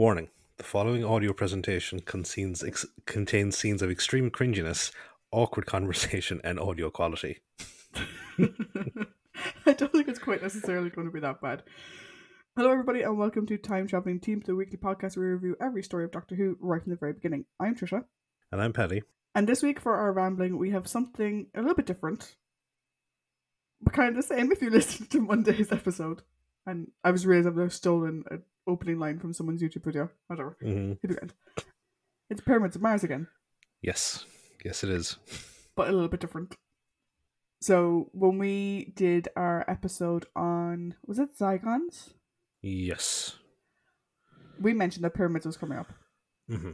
Warning the following audio presentation contains, ex- contains scenes of extreme cringiness, awkward conversation, and audio quality. I don't think it's quite necessarily going to be that bad. Hello, everybody, and welcome to Time Traveling Team, the weekly podcast where we review every story of Doctor Who right from the very beginning. I'm Trisha, And I'm Paddy. and this week for our rambling, we have something a little bit different, but kind of the same if you listen to Monday's episode. And I was realized I've now stolen an opening line from someone's YouTube video. Whatever. hmm be. It's Pyramids of Mars again. Yes, yes, it is. but a little bit different. So when we did our episode on was it Zygons? Yes. We mentioned that pyramids was coming up. hmm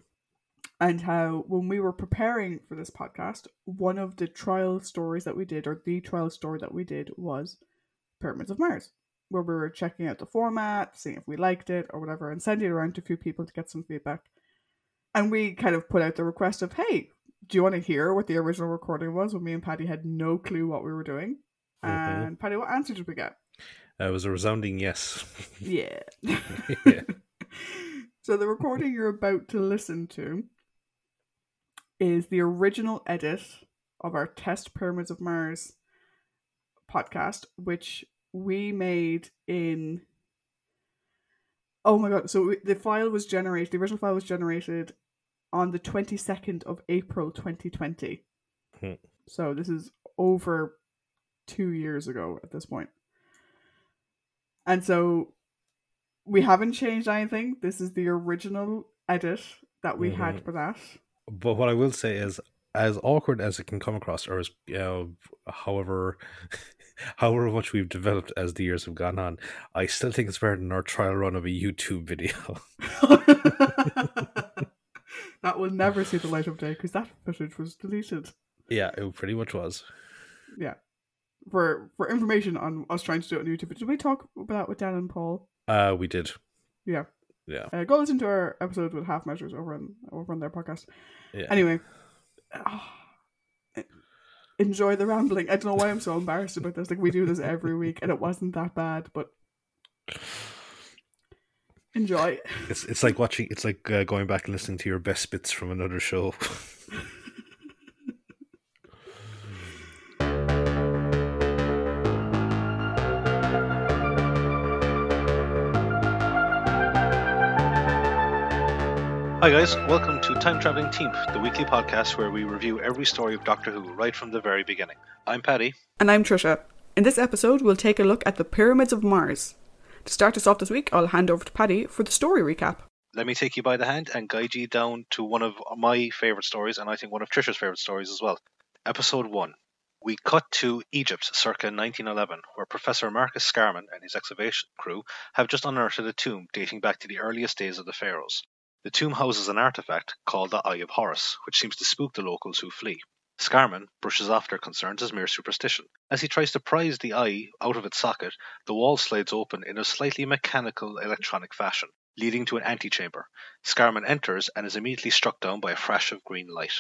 And how when we were preparing for this podcast, one of the trial stories that we did, or the trial story that we did was Pyramids of Mars. Where we were checking out the format, seeing if we liked it or whatever, and sending it around to a few people to get some feedback. And we kind of put out the request of, hey, do you want to hear what the original recording was when me and Paddy had no clue what we were doing? Mhm. And Paddy, what answer did we get? Uh, it was a resounding yes. Yeah. Yeah. so the recording you're about to listen to is the original edit of our Test Pyramids of Mars podcast, which we made in. Oh my god! So the file was generated. The original file was generated on the twenty second of April, twenty twenty. Hmm. So this is over two years ago at this. And so we haven't changed anything. This is the original edit that we had Mhm. for that. But what I will say is, as awkward as it can come across, or as you know, however, however much we've developed as the years have gone on, I still think it's better than our trial run of a YouTube video. that will never see the light of day because that footage was deleted. yeah, it pretty much was. Yeah. For for information on us trying to do it on YouTube, did we talk about that with Dan and Paul? Uh, we did. Yeah. Yeah. Uh, go listen to our episode with half measures over on over on their podcast. Yeah. Anyway, ah, enjoy the rambling. I don't know why I'm so embarrassed about this. Like we do this every week, and it wasn't that bad, but enjoy. It's it's like watching. It's like uh, going back and listening to your best bits from another show. Hi, guys. Welcome to Time Traveling Team, the weekly podcast where we review every story of Doctor Who right from the very beginning. I'm Paddy. And I'm Trisha. In this episode, we'll take a look at the Pyramids of Mars. To start us off this week, I'll hand over to Paddy for the story recap. Let me take you by the hand and guide you down to one of my favourite stories, and I think one of Trisha's favourite stories as well. Episode 1. We cut to Egypt circa 1911, where Professor Marcus Scarman and his excavation crew have just unearthed a tomb dating back to the earliest days of the pharaohs. The tomb houses an artifact called the Eye of Horus, which seems to spook the locals who flee. Scarman brushes off their concerns as mere superstition. As he tries to prise the eye out of its socket, the wall slides open in a slightly mechanical electronic fashion, leading to an antechamber. Scarman enters and is immediately struck down by a flash of green light.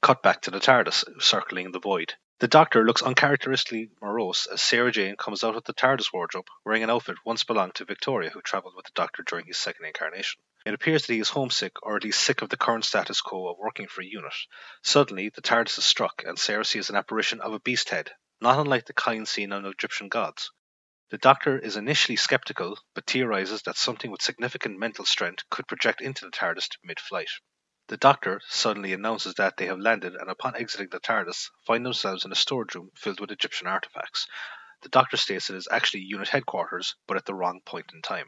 Cut back to the TARDIS, circling the void. The Doctor looks uncharacteristically morose as Sarah Jane comes out of the TARDIS wardrobe wearing an outfit once belonged to Victoria, who travelled with the Doctor during his second incarnation. It appears that he is homesick, or at least sick of the current status quo of working for a unit. Suddenly, the TARDIS is struck, and Sarah sees an apparition of a beast head, not unlike the kind seen on Egyptian gods. The Doctor is initially skeptical, but theorizes that something with significant mental strength could project into the TARDIS mid flight. The Doctor suddenly announces that they have landed and, upon exiting the TARDIS, find themselves in a storage room filled with Egyptian artifacts. The Doctor states it is actually unit headquarters, but at the wrong point in time.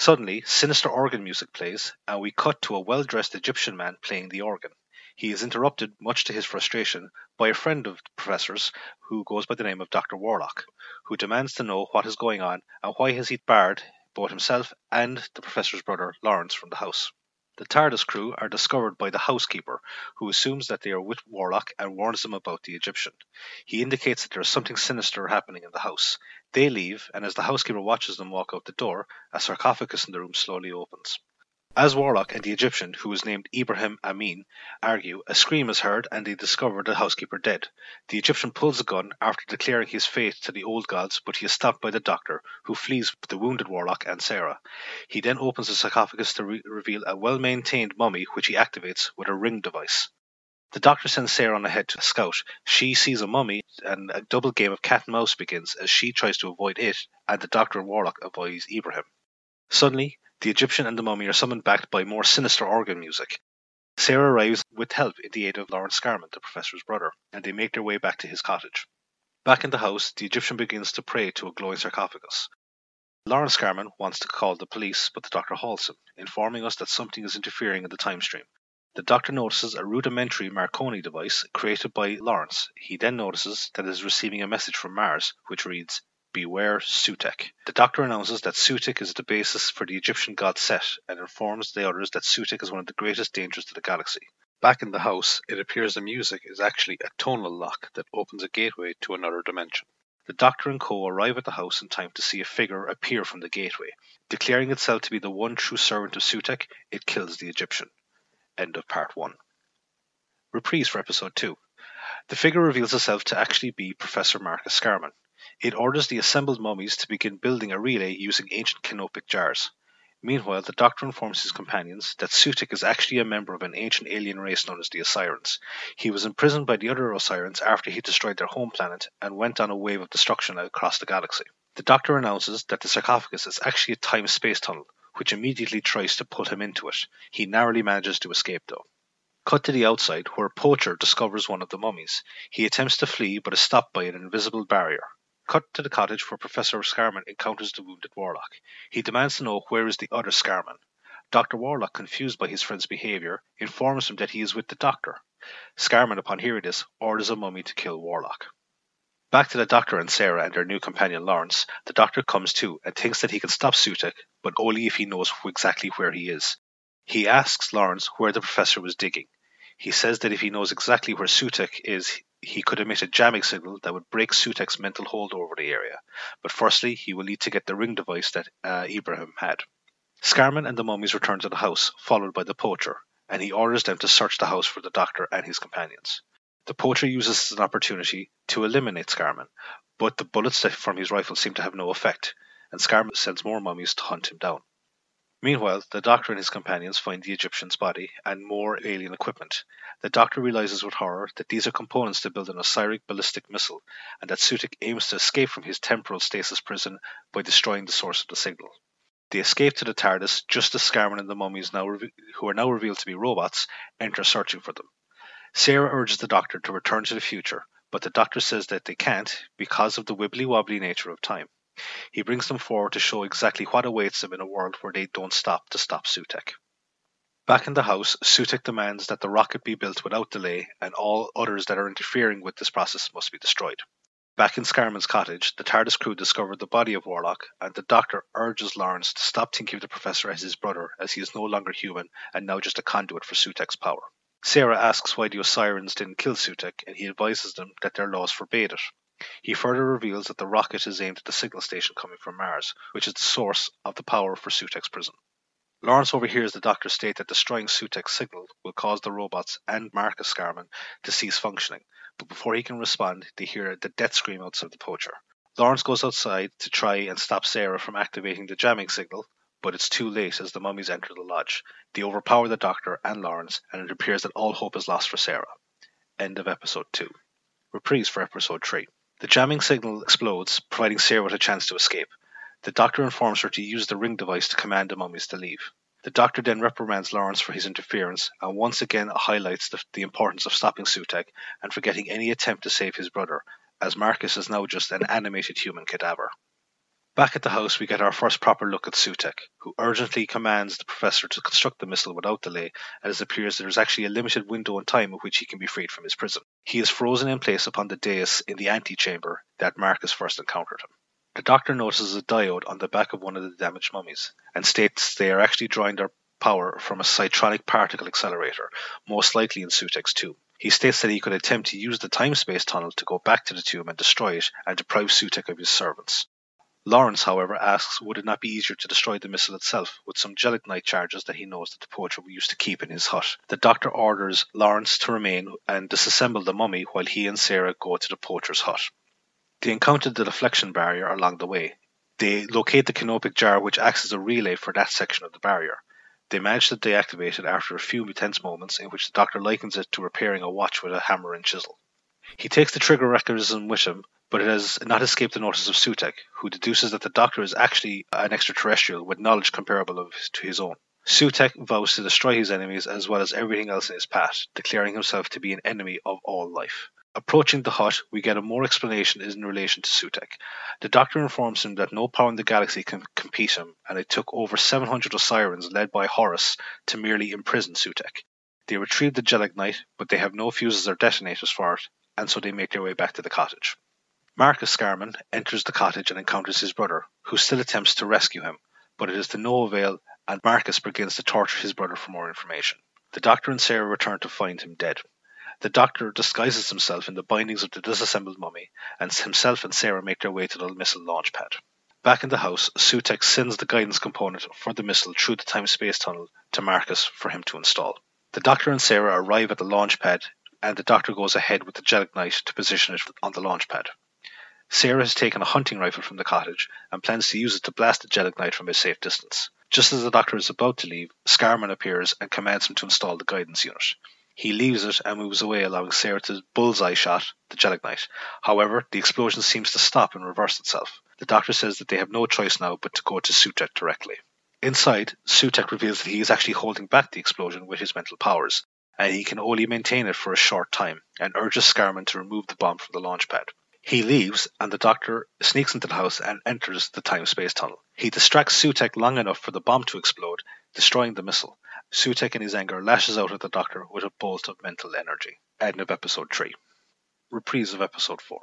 Suddenly, sinister organ music plays, and we cut to a well dressed Egyptian man playing the organ. He is interrupted, much to his frustration, by a friend of the Professor's who goes by the name of Dr. Warlock, who demands to know what is going on and why has he barred both himself and the Professor's brother, Lawrence, from the house. The TARDIS crew are discovered by the housekeeper, who assumes that they are with Warlock and warns them about the Egyptian. He indicates that there is something sinister happening in the house. They leave, and as the housekeeper watches them walk out the door, a sarcophagus in the room slowly opens. As Warlock and the Egyptian, who was named Ibrahim Amin, argue, a scream is heard and they discover the housekeeper dead. The Egyptian pulls a gun after declaring his faith to the old gods, but he is stopped by the doctor, who flees with the wounded Warlock and Sarah. He then opens the sarcophagus to re- reveal a well maintained mummy, which he activates with a ring device. The doctor sends Sarah on ahead to scout. She sees a mummy, and a double game of cat and mouse begins as she tries to avoid it, and the doctor and Warlock avoids Ibrahim. Suddenly, the Egyptian and the mummy are summoned back by more sinister organ music. Sarah arrives with help in the aid of Lawrence Scarman, the professor's brother, and they make their way back to his cottage. Back in the house, the Egyptian begins to pray to a glowing sarcophagus. Lawrence Scarman wants to call the police, but the doctor halts him, informing us that something is interfering in the time stream. The doctor notices a rudimentary Marconi device created by Lawrence. He then notices that it is receiving a message from Mars, which reads, Beware Sutekh. The doctor announces that Sutekh is the basis for the Egyptian god Set and informs the others that Sutekh is one of the greatest dangers to the galaxy. Back in the house, it appears the music is actually a tonal lock that opens a gateway to another dimension. The doctor and co arrive at the house in time to see a figure appear from the gateway. Declaring itself to be the one true servant of Sutekh, it kills the Egyptian. End of part 1. Reprise for episode 2. The figure reveals itself to actually be Professor Marcus Scarman. It orders the assembled mummies to begin building a relay using ancient canopic jars. Meanwhile, the Doctor informs his companions that Sutekh is actually a member of an ancient alien race known as the Osirans. He was imprisoned by the other Osirans after he destroyed their home planet and went on a wave of destruction across the galaxy. The Doctor announces that the sarcophagus is actually a time space tunnel, which immediately tries to put him into it. He narrowly manages to escape, though. Cut to the outside, where a poacher discovers one of the mummies. He attempts to flee, but is stopped by an invisible barrier. Cut to the cottage where Professor Scarman encounters the wounded Warlock. He demands to know where is the other Scarman. Dr. Warlock, confused by his friend's behavior, informs him that he is with the doctor. Scarman, upon hearing this, orders a mummy to kill Warlock. Back to the doctor and Sarah and their new companion Lawrence, the doctor comes to and thinks that he can stop Sutekh, but only if he knows exactly where he is. He asks Lawrence where the professor was digging. He says that if he knows exactly where Sutekh is, he could emit a jamming signal that would break Sutekh's mental hold over the area. But firstly, he will need to get the ring device that uh, Ibrahim had. Scarman and the mummies return to the house, followed by the poacher, and he orders them to search the house for the doctor and his companions. The poacher uses an opportunity to eliminate Scarman, but the bullets from his rifle seem to have no effect, and Scarman sends more mummies to hunt him down. Meanwhile, the doctor and his companions find the Egyptian's body and more alien equipment. The doctor realizes with horror that these are components to build an Osiric ballistic missile, and that Sutekh aims to escape from his temporal stasis prison by destroying the source of the signal. They escape to the TARDIS just as Scarman and the mummies, now re- who are now revealed to be robots, enter searching for them. Sarah urges the doctor to return to the future, but the doctor says that they can't because of the wibbly wobbly nature of time. He brings them forward to show exactly what awaits them in a world where they don't stop to stop Sutekh. Back in the house, Sutekh demands that the rocket be built without delay, and all others that are interfering with this process must be destroyed. Back in Scarman's cottage, the TARDIS crew discover the body of Warlock, and the Doctor urges Lawrence to stop thinking of the Professor as his brother, as he is no longer human and now just a conduit for Sutekh's power. Sarah asks why the Osirans didn't kill Sutekh, and he advises them that their laws forbade it. He further reveals that the rocket is aimed at the signal station coming from Mars, which is the source of the power for Sutekh's prison. Lawrence overhears the doctor state that destroying Sutekh's signal will cause the robots and Marcus Scarman to cease functioning, but before he can respond, they hear the death scream outside the poacher. Lawrence goes outside to try and stop Sarah from activating the jamming signal, but it's too late as the mummies enter the lodge. They overpower the doctor and Lawrence, and it appears that all hope is lost for Sarah. End of episode 2. Reprise for episode 3. The jamming signal explodes, providing Sarah with a chance to escape. The doctor informs her to use the ring device to command the mummies to leave. The doctor then reprimands Lawrence for his interference and once again highlights the, the importance of stopping Sutekh and forgetting any attempt to save his brother, as Marcus is now just an animated human cadaver. Back at the house, we get our first proper look at Sutekh, who urgently commands the professor to construct the missile without delay, as it appears there is actually a limited window in time in which he can be freed from his prison. He is frozen in place upon the dais in the antechamber that Marcus first encountered him. The doctor notices a diode on the back of one of the damaged mummies and states they are actually drawing their power from a cytronic particle accelerator, most likely in Sutekh's tomb. He states that he could attempt to use the time space tunnel to go back to the tomb and destroy it and deprive Sutekh of his servants. Lawrence, however, asks would it not be easier to destroy the missile itself with some gelignite charges that he knows that the poacher used to keep in his hut. The doctor orders Lawrence to remain and disassemble the mummy while he and Sarah go to the poacher's hut. They encounter the deflection barrier along the way. They locate the canopic jar which acts as a relay for that section of the barrier. They manage to deactivate it after a few tense moments in which the doctor likens it to repairing a watch with a hammer and chisel. He takes the trigger mechanism with him but it has not escaped the notice of Sutekh, who deduces that the Doctor is actually an extraterrestrial with knowledge comparable of, to his own. Sutekh vows to destroy his enemies as well as everything else in his path, declaring himself to be an enemy of all life. Approaching the hut, we get a more explanation in relation to Sutekh. The Doctor informs him that no power in the galaxy can compete him, and it took over 700 Osirans led by Horus to merely imprison Sutekh. They retrieve the gelignite, but they have no fuses or detonators for it, and so they make their way back to the cottage. Marcus Scarman enters the cottage and encounters his brother, who still attempts to rescue him, but it is to no avail, and Marcus begins to torture his brother for more information. The doctor and Sarah return to find him dead. The doctor disguises himself in the bindings of the disassembled mummy, and himself and Sarah make their way to the missile launch pad. Back in the house, Sutekh sends the guidance component for the missile through the time space tunnel to Marcus for him to install. The doctor and Sarah arrive at the launch pad, and the doctor goes ahead with the gelignite to position it on the launch pad. Sarah has taken a hunting rifle from the cottage and plans to use it to blast the gelignite from a safe distance. Just as the doctor is about to leave, Scarman appears and commands him to install the guidance unit. He leaves it and moves away, allowing Sarah to bullseye shot the gelignite. However, the explosion seems to stop and reverse itself. The doctor says that they have no choice now but to go to Sutekh directly. Inside, Sutekh reveals that he is actually holding back the explosion with his mental powers, and he can only maintain it for a short time, and urges Scarman to remove the bomb from the launch pad. He leaves, and the Doctor sneaks into the house and enters the time space tunnel. He distracts Sutekh long enough for the bomb to explode, destroying the missile. Sutekh, in his anger, lashes out at the Doctor with a bolt of mental energy. End of episode 3. Reprise of episode 4.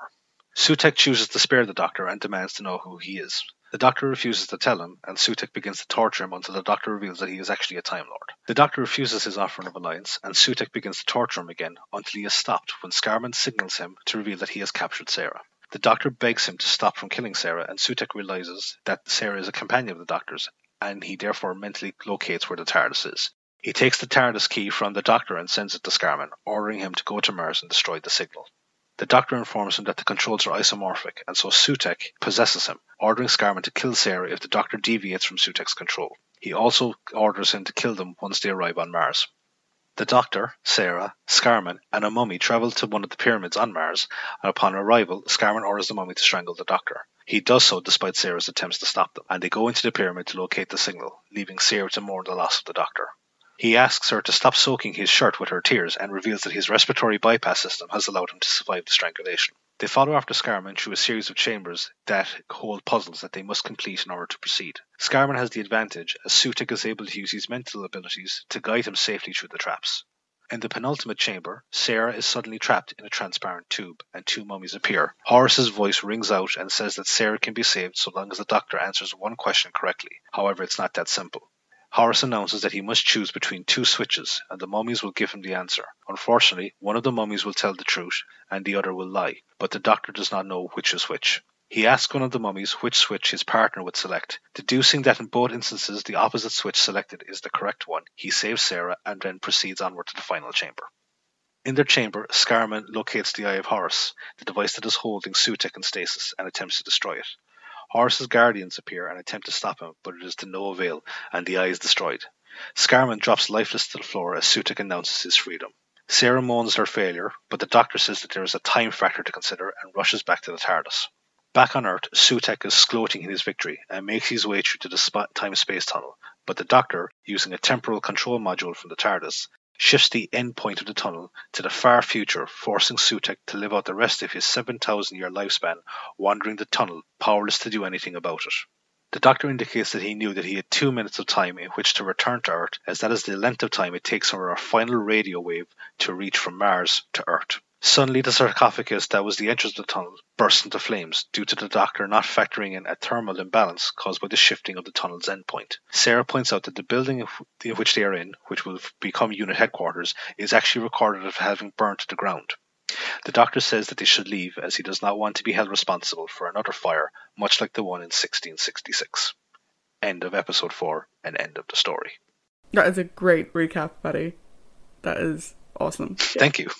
Sutekh chooses to spare the Doctor and demands to know who he is. The Doctor refuses to tell him, and Sutekh begins to torture him until the Doctor reveals that he is actually a Time Lord. The Doctor refuses his offering of alliance, and Sutekh begins to torture him again until he is stopped when Scarman signals him to reveal that he has captured Sarah. The Doctor begs him to stop from killing Sarah, and Sutekh realizes that Sarah is a companion of the Doctor's, and he therefore mentally locates where the TARDIS is. He takes the TARDIS key from the Doctor and sends it to Scarman, ordering him to go to Mars and destroy the signal. The Doctor informs him that the controls are isomorphic, and so Sutekh possesses him, ordering Scarman to kill Sarah if the Doctor deviates from Sutekh's control. He also orders him to kill them once they arrive on Mars. The Doctor, Sarah, Scarman, and a mummy travel to one of the pyramids on Mars, and upon arrival, Scarman orders the mummy to strangle the Doctor. He does so despite Sarah's attempts to stop them, and they go into the pyramid to locate the signal, leaving Sarah to mourn the loss of the Doctor. He asks her to stop soaking his shirt with her tears and reveals that his respiratory bypass system has allowed him to survive the strangulation. They follow after Scarman through a series of chambers that hold puzzles that they must complete in order to proceed. Scarman has the advantage, as Sutekh is able to use his mental abilities to guide him safely through the traps. In the penultimate chamber, Sarah is suddenly trapped in a transparent tube, and two mummies appear. Horus's voice rings out and says that Sarah can be saved so long as the doctor answers one question correctly. However, it's not that simple. Horus announces that he must choose between two switches, and the mummies will give him the answer. Unfortunately, one of the mummies will tell the truth, and the other will lie, but the doctor does not know which is which. He asks one of the mummies which switch his partner would select. Deducing that in both instances the opposite switch selected is the correct one, he saves Sarah and then proceeds onward to the final chamber. In their chamber, Scarman locates the Eye of Horus, the device that is holding Sutekh in stasis, and attempts to destroy it. Horus's guardians appear and attempt to stop him, but it is to no avail, and the eye is destroyed. Scarman drops lifeless to the floor as Sutekh announces his freedom. Sarah moans her failure, but the doctor says that there is a time factor to consider and rushes back to the TARDIS. Back on Earth, Sutekh is gloating in his victory and makes his way through to the time space tunnel, but the doctor, using a temporal control module from the TARDIS, shifts the end point of the tunnel to the far future, forcing Sutekh to live out the rest of his 7,000 year lifespan wandering the tunnel, powerless to do anything about it. The doctor indicates that he knew that he had two minutes of time in which to return to Earth, as that is the length of time it takes for a final radio wave to reach from Mars to Earth. Suddenly, the sarcophagus that was the entrance to the tunnel bursts into flames due to the doctor not factoring in a thermal imbalance caused by the shifting of the tunnel's endpoint. Sarah points out that the building in which they are in, which will become unit headquarters, is actually recorded as having burnt to the ground. The doctor says that they should leave as he does not want to be held responsible for another fire, much like the one in 1666. End of episode 4 and end of the story. That is a great recap, buddy. That is awesome. Thank you.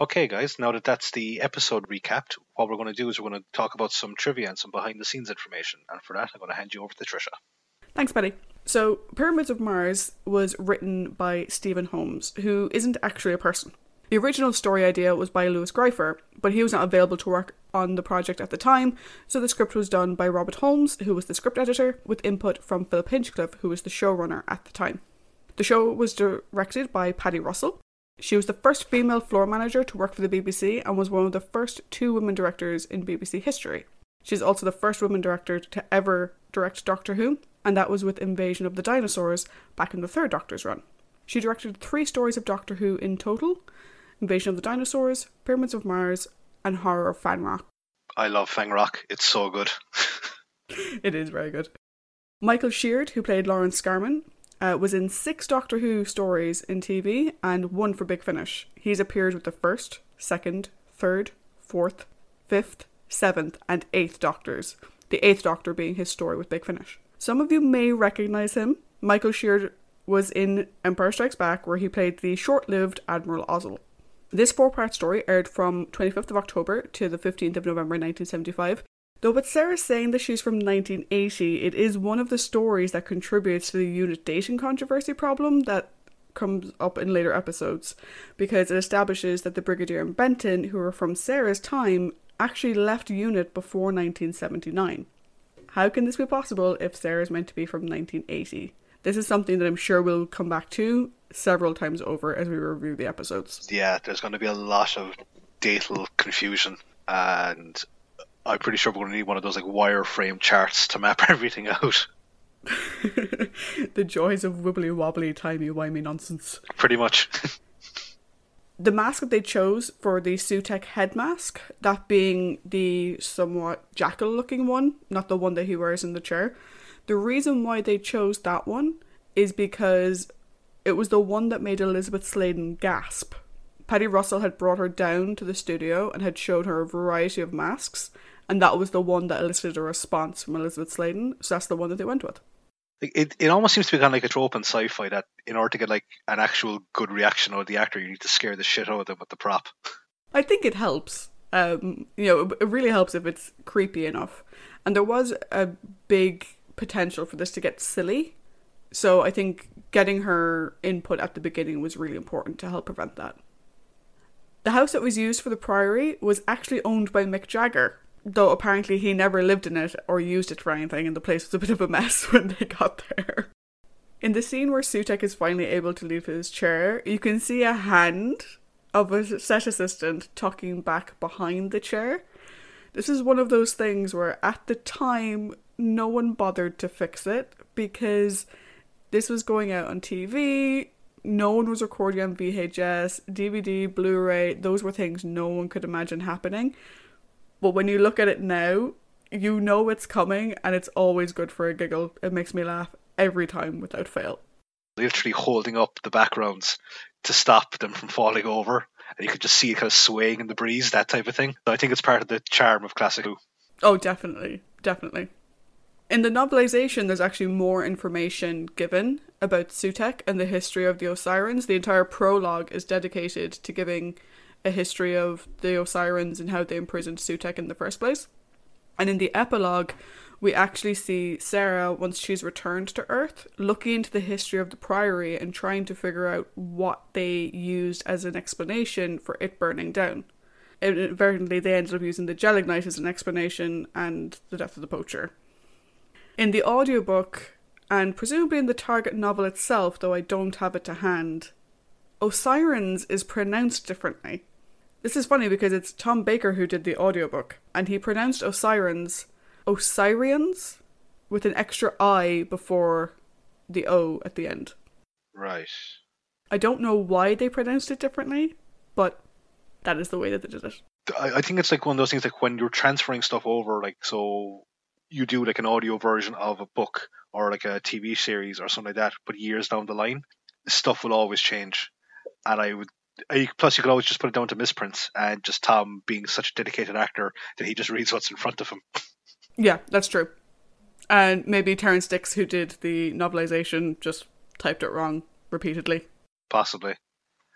Okay, guys, now that that's the episode recapped, what we're going to do is we're going to talk about some trivia and some behind the scenes information. And for that, I'm going to hand you over to Trisha. Thanks, Betty. So, Pyramids of Mars was written by Stephen Holmes, who isn't actually a person. The original story idea was by Lewis Greifer, but he was not available to work on the project at the time, so the script was done by Robert Holmes, who was the script editor, with input from Philip Hinchcliffe, who was the showrunner at the time. The show was directed by Paddy Russell, she was the first female floor manager to work for the BBC and was one of the first two women directors in BBC history. She's also the first woman director to ever direct Doctor Who, and that was with Invasion of the Dinosaurs back in the third Doctor's run. She directed three stories of Doctor Who in total Invasion of the Dinosaurs, Pyramids of Mars, and Horror of Fang Rock. I love Fang Rock, it's so good. it is very good. Michael Sheard, who played Lawrence Scarman, uh, was in six Doctor Who stories in TV and one for Big Finish. He's appeared with the first, second, third, fourth, fifth, seventh, and eighth Doctors, the eighth Doctor being his story with Big Finish. Some of you may recognise him. Michael Sheard was in Empire Strikes Back, where he played the short lived Admiral Ozzel. This four part story aired from 25th of October to the 15th of November 1975 Though with Sarah saying that she's from 1980, it is one of the stories that contributes to the unit dating controversy problem that comes up in later episodes, because it establishes that the Brigadier and Benton, who are from Sarah's time, actually left unit before 1979. How can this be possible if Sarah is meant to be from 1980? This is something that I'm sure we'll come back to several times over as we review the episodes. Yeah, there's going to be a lot of datal confusion and I'm pretty sure we're going to need one of those like wireframe charts to map everything out. the joys of wibbly wobbly timey wimey nonsense. Pretty much. the mask that they chose for the Sutekh head mask, that being the somewhat jackal looking one, not the one that he wears in the chair. The reason why they chose that one is because it was the one that made Elizabeth Sladen gasp. Paddy Russell had brought her down to the studio and had showed her a variety of masks, and that was the one that elicited a response from Elizabeth Sladen. So that's the one that they went with. It it almost seems to be kind of like a trope in sci-fi that in order to get like an actual good reaction out of the actor, you need to scare the shit out of them with the prop. I think it helps. Um, you know, it really helps if it's creepy enough. And there was a big potential for this to get silly. So I think getting her input at the beginning was really important to help prevent that. The house that was used for the priory was actually owned by Mick Jagger, though apparently he never lived in it or used it for anything, and the place was a bit of a mess when they got there. In the scene where Sutekh is finally able to leave his chair, you can see a hand of a set assistant tucking back behind the chair. This is one of those things where at the time no one bothered to fix it because this was going out on TV, no one was recording on VHS, DVD, Blu ray, those were things no one could imagine happening. But when you look at it now, you know it's coming and it's always good for a giggle. It makes me laugh every time without fail. Literally holding up the backgrounds to stop them from falling over. And you could just see it kind of swaying in the breeze, that type of thing. So I think it's part of the charm of Classic Who. Oh, definitely. Definitely. In the novelization, there's actually more information given about Sutekh and the history of the Osirans. The entire prologue is dedicated to giving a history of the Osirans and how they imprisoned Sutekh in the first place. And in the epilogue, we actually see Sarah, once she's returned to Earth, looking into the history of the Priory and trying to figure out what they used as an explanation for it burning down. Inadvertently, they ended up using the Gelignite as an explanation and the death of the poacher. In the audiobook, and presumably in the target novel itself, though I don't have it to hand, Osirans is pronounced differently. This is funny because it's Tom Baker who did the audiobook, and he pronounced Osirans Osirians with an extra I before the O at the end. Right. I don't know why they pronounced it differently, but that is the way that they did it. I, think it's like one of those things like when you're transferring stuff over, like so you do like an audio version of a book or like a TV series or something like that, but years down the line, stuff will always change, and I would. I, plus, you could always just put it down to misprints and just Tom being such a dedicated actor that he just reads what's in front of him. Yeah, that's true. And maybe Terrance Dicks, who did the novelization, just typed it wrong repeatedly. Possibly.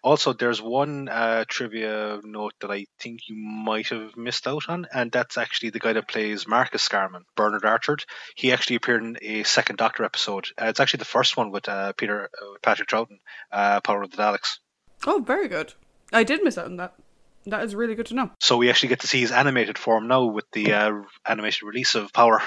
Also, there's one uh, trivia note that I think you might have missed out on, and that's actually the guy that plays Marcus Scarman, Bernard Archard. He actually appeared in a second Doctor episode. Uh, it's actually the first one with uh, Peter uh, Patrick Troughton, uh, Power of the Daleks. Oh, very good. I did miss out on that. That is really good to know. So we actually get to see his animated form now with the uh, animated release of Power.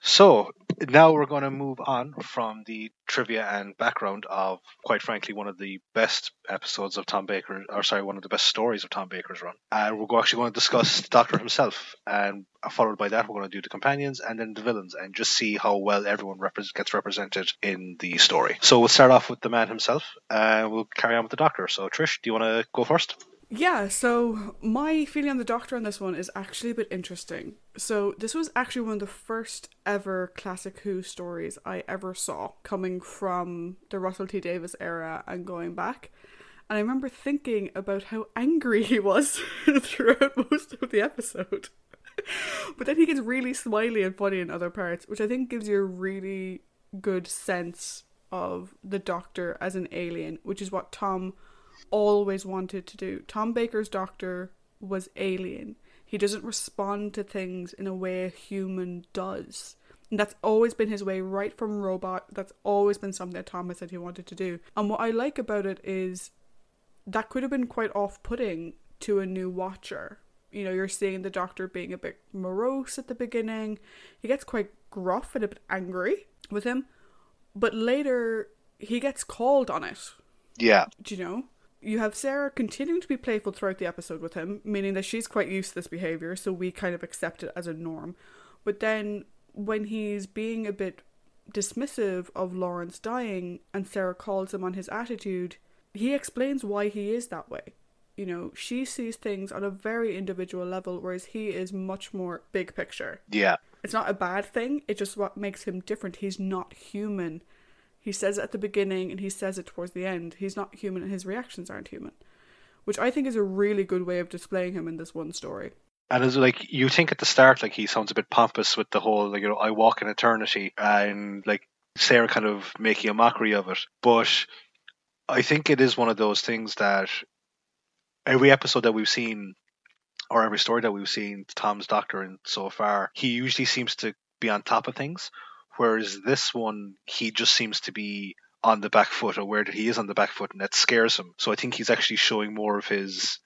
So now we're going to move on from the trivia and background of, quite frankly, one of the best episodes of Tom Baker, or sorry, one of the best stories of Tom Baker's run. And we're actually going to discuss the Doctor himself, and followed by that, we're going to do the companions and then the villains, and just see how well everyone repre- gets represented in the story. So we'll start off with the man himself, and we'll carry on with the Doctor. So Trish, do you want to go first? Yeah, so my feeling on the Doctor on this one is actually a bit interesting. So, this was actually one of the first ever Classic Who stories I ever saw coming from the Russell T Davies era and going back. And I remember thinking about how angry he was throughout most of the episode. but then he gets really smiley and funny in other parts, which I think gives you a really good sense of the Doctor as an alien, which is what Tom always wanted to do. Tom Baker's doctor was alien. He doesn't respond to things in a way a human does. And that's always been his way right from Robot. That's always been something that Tom has said he wanted to do. And what I like about it is that could have been quite off putting to a new watcher. You know, you're seeing the doctor being a bit morose at the beginning. He gets quite gruff and a bit angry with him. But later he gets called on it. Yeah. Do you know? You have Sarah continuing to be playful throughout the episode with him, meaning that she's quite used to this behavior, so we kind of accept it as a norm. But then when he's being a bit dismissive of Lawrence dying and Sarah calls him on his attitude, he explains why he is that way. You know, she sees things on a very individual level, whereas he is much more big picture. Yeah. It's not a bad thing, it's just what makes him different. He's not human he says it at the beginning and he says it towards the end. He's not human and his reactions aren't human. Which I think is a really good way of displaying him in this one story. And it's like you think at the start like he sounds a bit pompous with the whole like you know I walk in eternity and like Sarah kind of making a mockery of it. But I think it is one of those things that every episode that we've seen or every story that we've seen Tom's Doctor in so far, he usually seems to be on top of things. Whereas this one, he just seems to be on the back foot, aware that he is on the back foot, and that scares him. So I think he's actually showing more of his.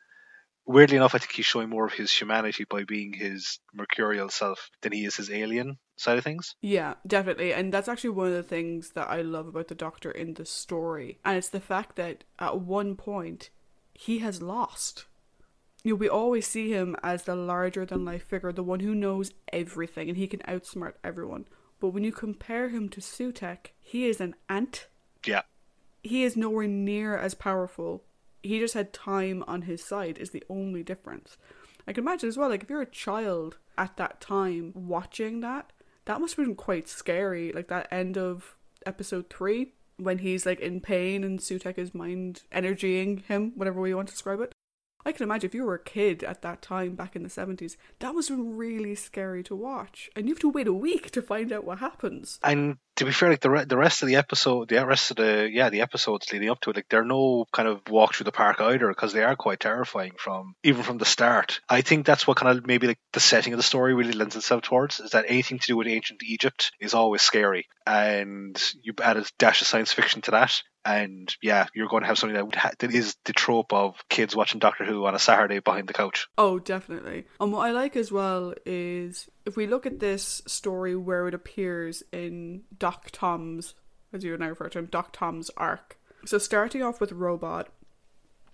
Weirdly enough, I think he's showing more of his humanity by being his mercurial self than he is his alien side of things. Yeah, definitely. And that's actually one of the things that I love about the Doctor in the story. And it's the fact that at one point, he has lost. You know, we always see him as the larger than life figure, the one who knows everything and he can outsmart everyone. But when you compare him to Sutekh, he is an ant. Yeah. He is nowhere near as powerful. He just had time on his side, is the only difference. I can imagine as well, like if you're a child at that time watching that, that must have been quite scary. Like that end of episode three, when he's like in pain and Sutekh is mind energying him, whatever way you want to describe it. I can imagine if you were a kid at that time back in the 70s, that was really scary to watch. And you have to wait a week to find out what happens. And to be fair, like the re- the rest of the episode, the rest of the yeah the episodes leading up to it, like they're no kind of walk through the park either because they are quite terrifying from even from the start. I think that's what kind of maybe like the setting of the story really lends itself towards is that anything to do with ancient Egypt is always scary, and you add a dash of science fiction to that, and yeah, you're going to have something that ha- that is the trope of kids watching Doctor Who on a Saturday behind the couch. Oh, definitely. And what I like as well is if we look at this story where it appears in Doc Tom's, as you and I refer to him, Doc Tom's arc. So starting off with Robot,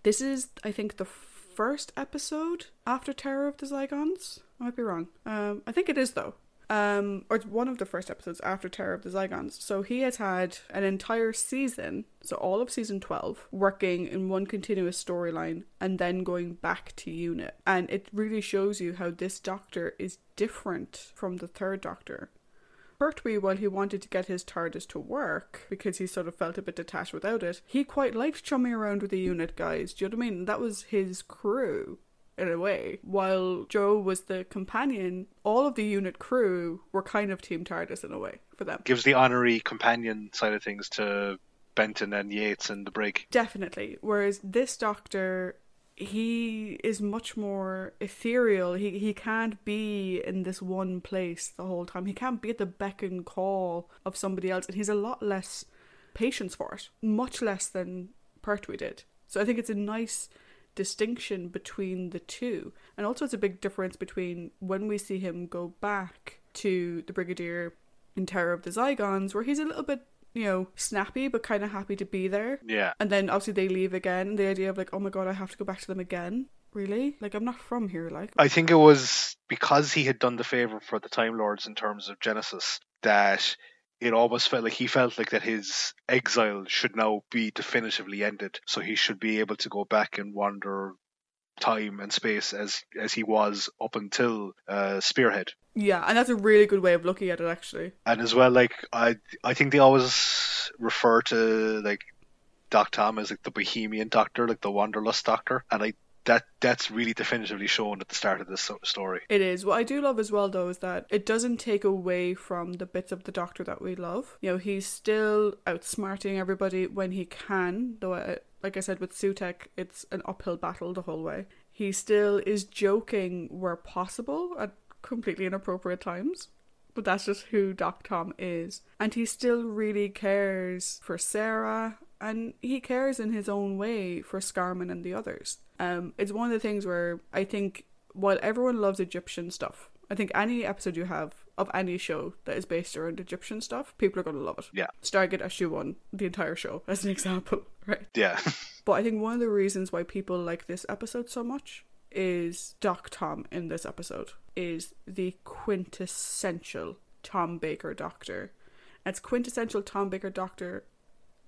this is I think the first episode after Terror of the Zygons. I might be wrong. Um, I think it is though um, or one of the first episodes after Terror of the Zygons. So he has had an entire season, so all of season 12, working in one continuous storyline and then going back to unit. And it really shows you how this doctor is different from the third doctor. Pertwee, while he wanted to get his TARDIS to work because he sort of felt a bit detached without it, he quite liked chumming around with the unit guys. Do you know what I mean? That was his crew in a way. While Jo was the companion, all of the unit crew were kind of Team TARDIS in a way for them. Gives the honorary companion side of things to Benton and Yates and the brig. Definitely. Whereas this doctor he is much more ethereal. He he can't be in this one place the whole time. He can't be at the beck and call of somebody else, and he's a lot less patience for it, much less than Pertwee did. So I think it's a nice distinction between the two, and also it's a big difference between when we see him go back to the Brigadier in Terror of the Zygons, where he's a little bit you know, snappy but kind of happy to be there. Yeah. And then obviously they leave again. The idea of like, oh my god, I have to go back to them again. Really? Like I'm not from here. Like I think it was because he had done the favor for the Time Lords in terms of Genesis that it almost felt like he felt like that his exile should now be definitively ended. So he should be able to go back and wander time and space as as he was up until uh, Spearhead. Yeah, and that's a really good way of looking at it, actually. And as well, like I I think they always refer to like Doc Tom as like the Bohemian Doctor, like the Wanderlust Doctor, and I that that's really definitively shown at the start of this story. It is. What I do love as well, though, is that it doesn't take away from the bits of the Doctor that we love. You know, he's still outsmarting everybody when he can, though. I, like I said with Sutekh, it's an uphill battle the whole way. He still is joking where possible at completely inappropriate times. But that's just who Doc Tom is. And he still really cares for Sarah and he cares in his own way for Scarman and the others. Um, it's one of the things where I think while everyone loves Egyptian stuff, I think any episode you have of any show that is based around Egyptian stuff, people are going to love it. Yeah. Stargate SG1, the entire show, as an example, right? Yeah. but I think one of the reasons why people like this episode so much is Doc Tom in this episode is the quintessential Tom Baker Doctor. It's quintessential Tom Baker Doctor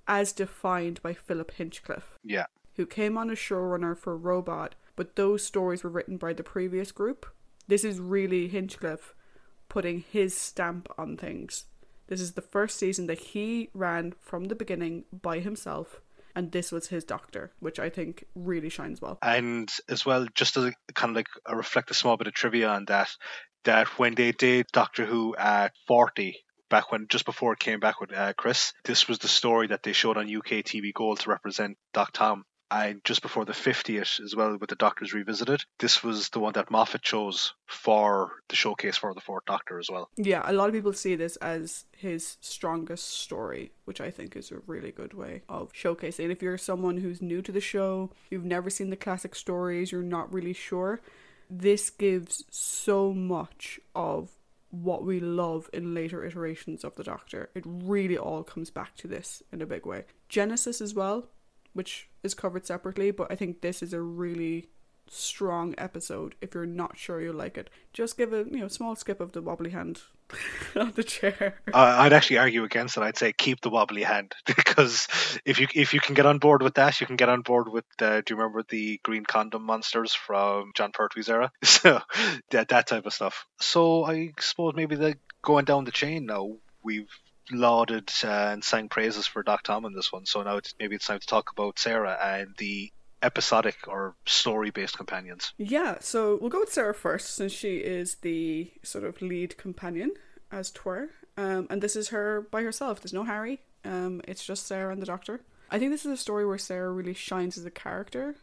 as defined by Philip Hinchcliffe. Yeah. Who came on as showrunner for Robot, but those stories were written by the previous group. This is really Hinchcliffe putting his stamp on things. This is the first season that he ran from the beginning by himself, and this was his doctor, which I think really shines well. And as well, just to kind of like reflect a small bit of trivia on that, that when they did Doctor Who at 40, back when just before it came back with uh, Chris, this was the story that they showed on UK TV Gold to represent Doc Tom and just before the 50th as well with the Doctors Revisited, this was the one that Moffat chose for the showcase for the Fourth Doctor as well. Yeah, a lot of people see this as his strongest story, which I think is a really good way of showcasing. If you're someone who's new to the show, you've never seen the classic stories, you're not really sure, this gives so much of what we love in later iterations of the Doctor. It really all comes back to this in a big way. Genesis as well, which is covered separately, but I think this is a really strong episode if you're not sure you'll like it just give a you know small skip of the wobbly hand on the chair. Uh, i'd actually argue against it. I'd say keep the wobbly hand because if you if you can get on board with that you can get on board with uh, do you remember the green condom monsters from Jon Pertwee's era? So that, that type of stuff. So i suppose maybe the going down the chain now we've lauded uh, and sang praises for Doc Tom in this one. So now it's, maybe it's time to talk about Sarah and the episodic or story based companions. Yeah, so we'll go with Sarah first since she is the sort of lead companion, as twere. Um, and this is her by herself. There's no Harry. Um, it's just Sarah and the Doctor. I think this is a story where Sarah really shines as a character.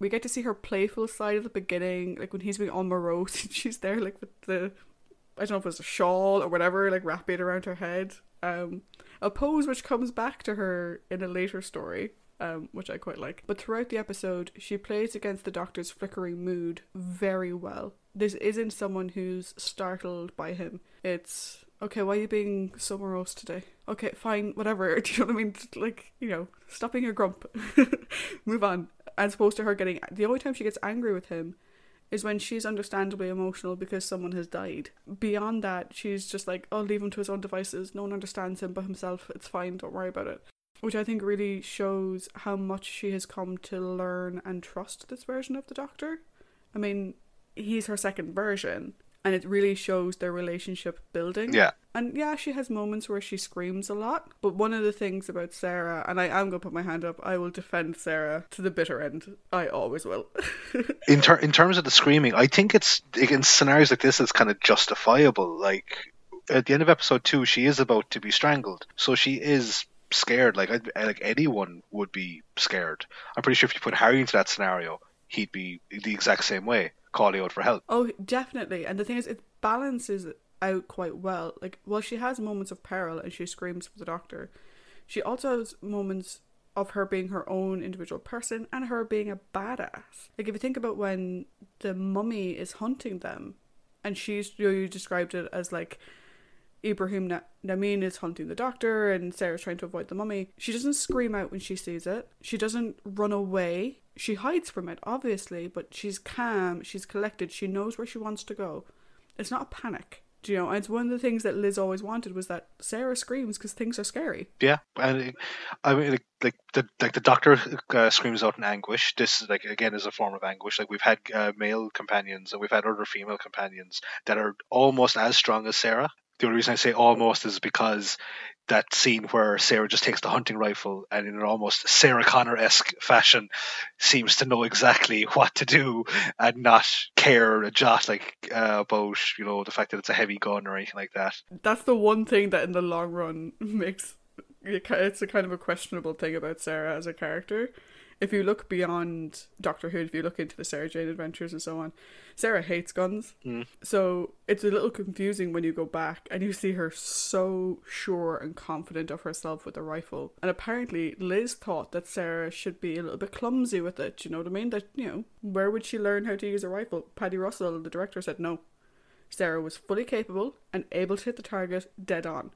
We get to see her playful side at the beginning, like when he's being all morose and she's there, like with the I don't know if it's a shawl or whatever, like wrapped it around her head. Um, a pose which comes back to her in a later story, um, which I quite like. But throughout the episode, she plays against the doctor's flickering mood very well. This isn't someone who's startled by him. It's okay, why are you being so morose today? Okay, fine, whatever. Do you know what I mean? Like, you know, stopping your grump. Move on. As opposed to her getting the only time she gets angry with him is when she's understandably emotional because someone has died. Beyond that, she's just like, oh, leave him to his own devices. No one understands him but himself. It's fine. Don't worry about it. Which I think really shows how much she has come to learn and trust this version of the Doctor. I mean, he's her second version, and it really shows their relationship building. Yeah. And yeah, she has moments where she screams a lot. But one of the things about Sarah, and I am going to put my hand up, I will defend Sarah to the bitter end. I always will. in ter- in terms of the screaming, I think it's in scenarios like this, it's kind of justifiable. Like at the end of episode two, she is about to be strangled, so she is scared. Like I, like anyone would be scared. I'm pretty sure if you put Harry into that scenario, he'd be the exact same way, calling out for help. oh, definitely. And the thing is, it balances out quite well. Like, while she has moments of peril and she screams for the doctor, she also has moments of her being her own individual person and her being a badass. Like, if you think about when the mummy is hunting them, and she's, you, know, you described it as like Ibrahim Na- Namin is hunting the doctor and Sarah's trying to avoid the mummy. She doesn't scream out when she sees it. She doesn't run away. She hides from it, obviously, but she's calm, she's collected, she knows where she wants to go. It's not a panic. Do you know? And it's one of the things that Liz always wanted was that Sarah screams because things are scary. Yeah, and it- I mean, like, like the like the doctor uh, screams out in anguish. This like again is a form of anguish. Like we've had uh, male companions and we've had other female companions that are almost as strong as Sarah. The only reason I say almost is because that scene where Sarah just takes the hunting rifle and in an almost Sarah Connor esque fashion seems to know exactly what to do and not care a jot like uh, about you know the fact that it's a heavy gun or anything like that. That's the one thing that in the long run makes it's a kind of a questionable thing about Sarah as a character. If you look beyond Doctor Who, if you look into the Sarah Jane adventures and so on, Sarah hates guns. Mm. So it's a little confusing when you go back and you see her so sure and confident of herself with a rifle. And apparently Liz thought that Sarah should be a little bit clumsy with it. You know what I mean? That, you know, where would she learn how to use a rifle? Paddy Russell, the director, said no. Sarah was fully capable and able to hit the target dead on.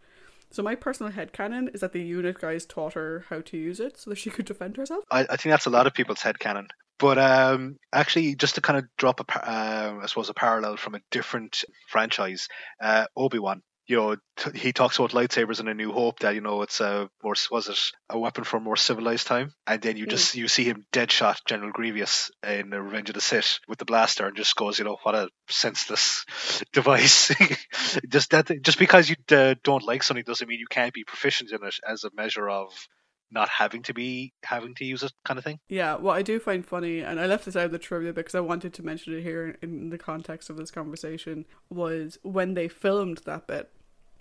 So my personal headcanon is that the unit guys taught her how to use it so that she could defend herself. I, I think that's a lot of people's headcanon. But um, actually, just to kind of drop a, um, I suppose, a parallel from a different franchise, uh, Obi Wan. You know, t- he talks about lightsabers in A New Hope that you know it's a more was it a weapon for a more civilized time, and then you just you see him dead shot General Grievous in the Revenge of the Sith with the blaster, and just goes, you know, what a senseless device. just that just because you uh, don't like something doesn't mean you can't be proficient in it as a measure of not having to be having to use it kind of thing. Yeah, what I do find funny, and I left this out of the trivia because I wanted to mention it here in the context of this conversation, was when they filmed that bit,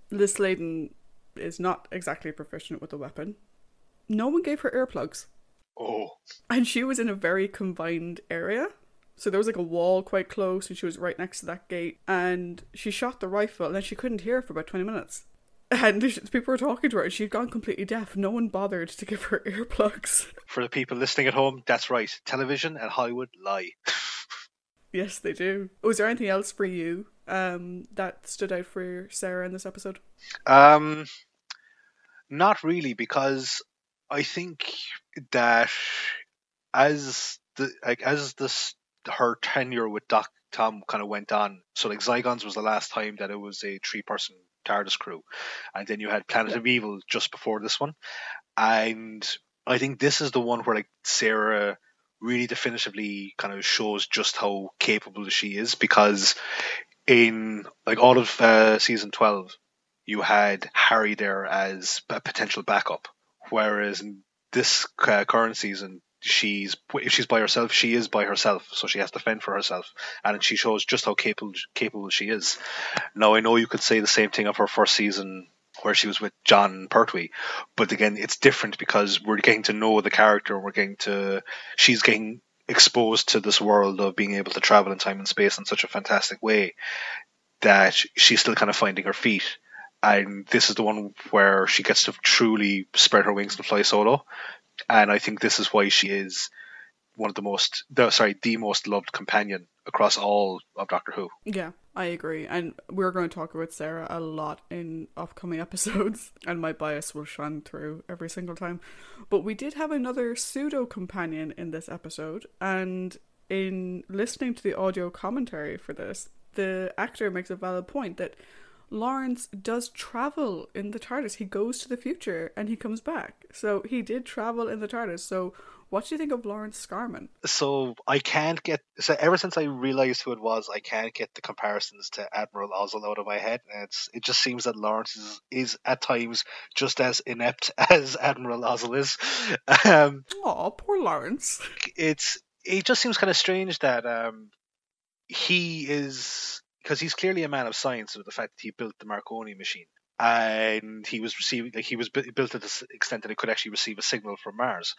Liz Sladen is not exactly proficient with the weapon. No one gave her earplugs. Oh, And she was in a very confined area. So there was like a wall quite close, and she was right next to that gate. And she shot the rifle, and then she couldn't hear for about 20 minutes. And people were talking to her, and she'd gone completely deaf. No one bothered to give her earplugs. for the people listening at home, that's right. Television and Hollywood lie. Yes, they do. Was there anything else for you um, that stood out for Sarah in this episode? Um, not really, because I think that as the like as this her tenure with Doc Tom kind of went on. So like Zygons was the last time that it was a three person TARDIS crew, and then you had Planet of Evil just before this one, and I think this is the one where like Sarah really definitively kind of shows just how capable she is because in like all of uh, season 12 you had Harry there as a potential backup whereas in this uh, current season she's if she's by herself she is by herself. So she has to fend for herself. And she shows just how capable capable she is. Now I know you could say the same thing of her first season where she was with Jon Pertwee. But again it's different because we're getting to know the character. We're getting to she's getting exposed to this world of being able to travel in time and space in such a fantastic way that she's still kind of finding her feet. And this is the one where she gets to truly spread her wings and fly solo and I think this is why she is one of the most the, sorry the most loved companion across all of Doctor Who Yeah, I agree. And we're going to talk about Sarah a lot in upcoming episodes, and my bias will shine through every single time. But we did have another pseudo companion in this episode, and in listening to the audio commentary for this, the actor makes a valid point that Lawrence does travel in the TARDIS. He goes to the future and he comes back. So he did travel in the TARDIS. So what do you think of Lawrence Scarman? So I can't get so ever since I realized who it was, I can't get the comparisons to Admiral Ozzel out of my head. And it's it just seems that Lawrence is, is at times just as inept as Admiral Ozzel is. Um, Oh, poor Lawrence. it's it just seems kind of strange that um, he is because he's clearly a man of science with the fact that he built the Marconi machine. And he was receiving like he was built to the extent that it could actually receive a signal from Mars,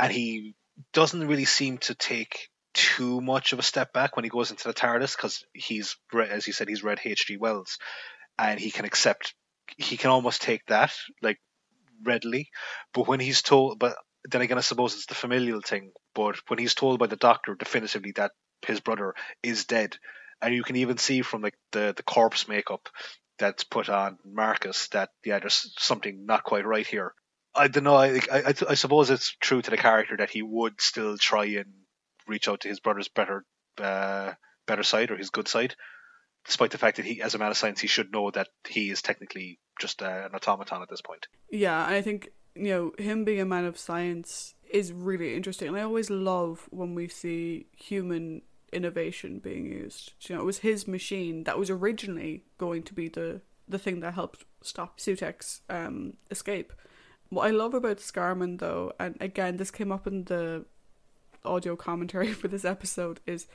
and he doesn't really seem to take too much of a step back when he goes into the TARDIS because he's as you said he's read H.G. Wells, and he can accept he can almost take that like readily, but when he's told but then again I suppose it's the familial thing, but when he's told by the doctor definitively that his brother is dead, and you can even see from like the the corpse makeup that's put on Marcus that yeah, there's something not quite right here. I don't know. I, I I suppose it's true to the character that he would still try and reach out to his brother's better uh, better side or his good side, despite the fact that he, as a man of science, he should know that he is technically just uh, an automaton at this point. Yeah, I think, you know, him being a man of science is really interesting. And I always love when we see human innovation being used. You know, it was his machine that was originally going to be the the thing that helped stop Sutekh's um, escape. What I love about Scarman, though, and again, this came up in the audio commentary for this episode, is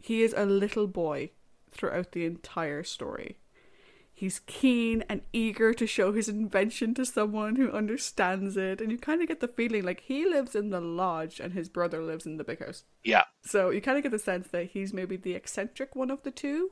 he is a little boy throughout the entire story. He's keen and eager to show his invention to someone who understands it, and you kind of get the feeling like he lives in the lodge and his brother lives in the big house. Yeah, So you kind of get the sense that he's maybe the eccentric one of the two.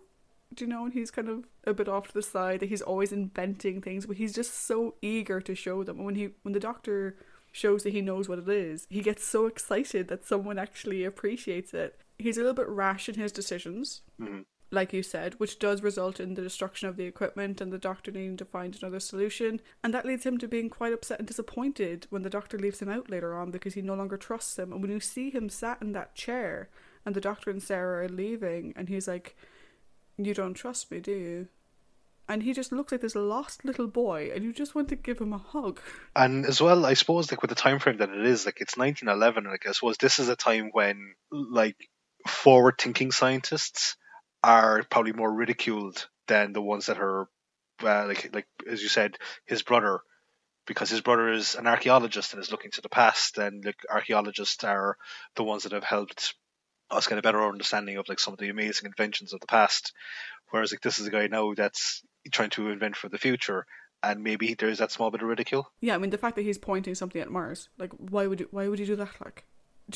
Do you know? And he's kind of a bit off to the side. That he's always inventing things, but he's just so eager to show them. And when he, when the doctor shows that he knows what it is, he gets so excited that someone actually appreciates it. He's a little bit rash in his decisions, Mhm. Like you said, which does result in the destruction of the equipment and the doctor needing to find another solution. And that leads him to being quite upset and disappointed when the doctor leaves him out later on because he no longer trusts him. And when you see him sat in that chair and the doctor and Sarah are leaving, and he's like, You don't trust me, do you? And he just looks like this lost little boy, and you just want to give him a hug. and as well, I suppose like with the time frame that it is, like it's 1911, and like, I suppose this is a time when like forward-thinking scientists are probably more ridiculed than the ones that are uh, like like as you said, his brother, because his brother is an archaeologist and is looking to the past, and like archaeologists are the ones that have helped us get a better understanding of like some of the amazing inventions of the past. Whereas like this is a guy now that's trying to invent for the future, and maybe there is that small bit of ridicule. Yeah, I mean the fact that he's pointing something at Mars, like why would you, why would you do that? Like,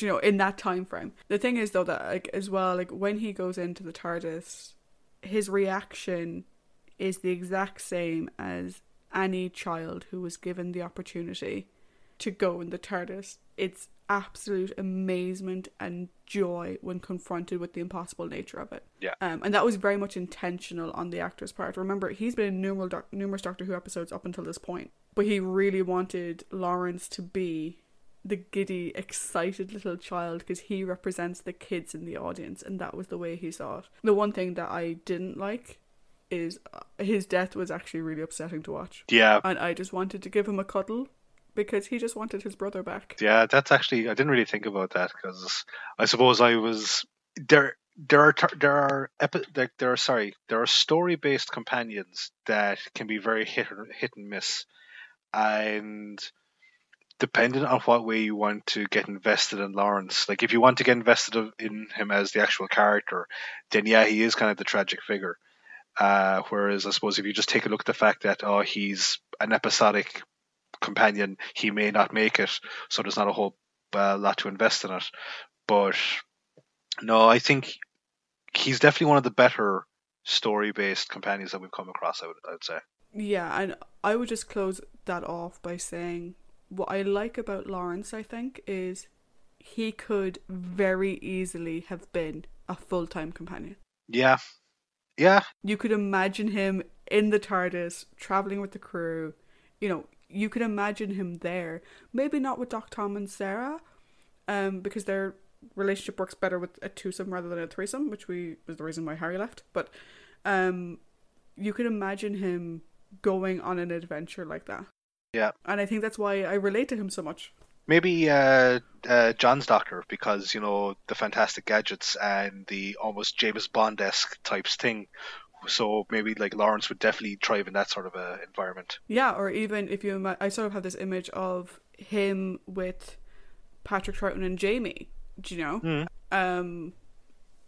you know in that time frame? The thing is though that like as well, like when he goes into the TARDIS, his reaction is the exact same as any child who was given the opportunity to go in the TARDIS. It's absolute amazement and joy when confronted with the impossible nature of it. Yeah. Um, and that was very much intentional on the actor's part. Remember, he's been in numerous, doc- numerous Doctor Who episodes up until this point, but he really wanted Lawrence to be the giddy, excited little child because he represents the kids in the audience, and that was the way he saw it. The one thing that I didn't like is uh, his death was actually really upsetting to watch, Yeah, and I just wanted to give him a cuddle because he just wanted his brother back. yeah, that's actually I didn't really think about that because I suppose I was there. There are there are epi- like there are sorry there are story based companions that can be very hit or, hit and miss, and depending on what way you want to get invested in Lawrence, like if you want to get invested in him as the actual character, then yeah, he is kind of the tragic figure. Uh, whereas I suppose if you just take a look at the fact that oh he's an episodic companion, he may not make it, so there's not a whole uh, lot to invest in it. But no, I think he's definitely one of the better story-based companions that we've come across. I would, I would say. Yeah, and I would just close that off by saying what I like about Lawrence, I think, is he could very easily have been a full time companion. Yeah, yeah, You could imagine him in the TARDIS, traveling with the crew. You know, you could imagine him there. Maybe not with Doc Tom and Sarah, um, because their relationship works better with a twosome rather than a threesome, which we was the reason why Harry left. But um, you could imagine him going on an adventure like that. Yeah. And I think that's why I relate to him so much. Maybe uh, uh, Jon's Doctor because you know the fantastic gadgets and the almost James Bond esque types thing. So maybe like Lawrence would definitely thrive in that sort of a environment. Yeah, or even if you, ima- I sort of have this image of him with Patrick Troughton and Jamie. Do you know? Mm. Um,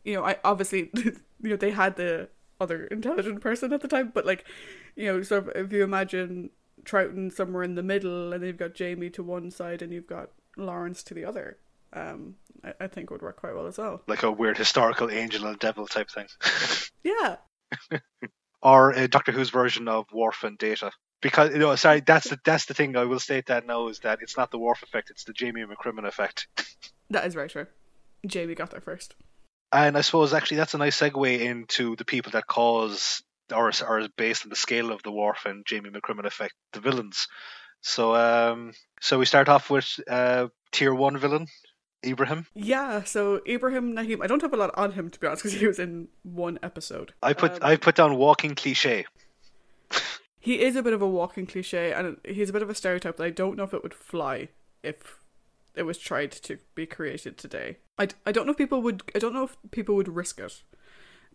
you know, I obviously, you know, they had the other intelligent person at the time, but like, you know, sort of if you imagine Troughton somewhere in the middle, and you've got Jamie to one side, and you've got Lawrence to the other. Um, I, I think would work quite well as well. Like a weird historical angel and devil type thing. Yeah, or uh, Doctor Who's version of Worf and Data. Because you know, sorry, that's the that's the thing. I will state that now is that it's not the Worf effect; it's the Jamie McCrimmon effect. that is very true. Jamie got there first. And I suppose actually that's a nice segue into the people that cause or are based on the scale of the Worf and Jamie McCrimmon effect, the villains. So um, so we start off with uh, tier one villain, Ibrahim. Yeah, so Ibrahim Namin. I don't have a lot on him to be honest, because he was in one episode. I put Um, I put down walking cliche. He is a bit of a walking cliche, and he's a bit of a stereotype that I don't know if it would fly if it was tried to be created today. I, I don't know if people would I don't know if people would risk it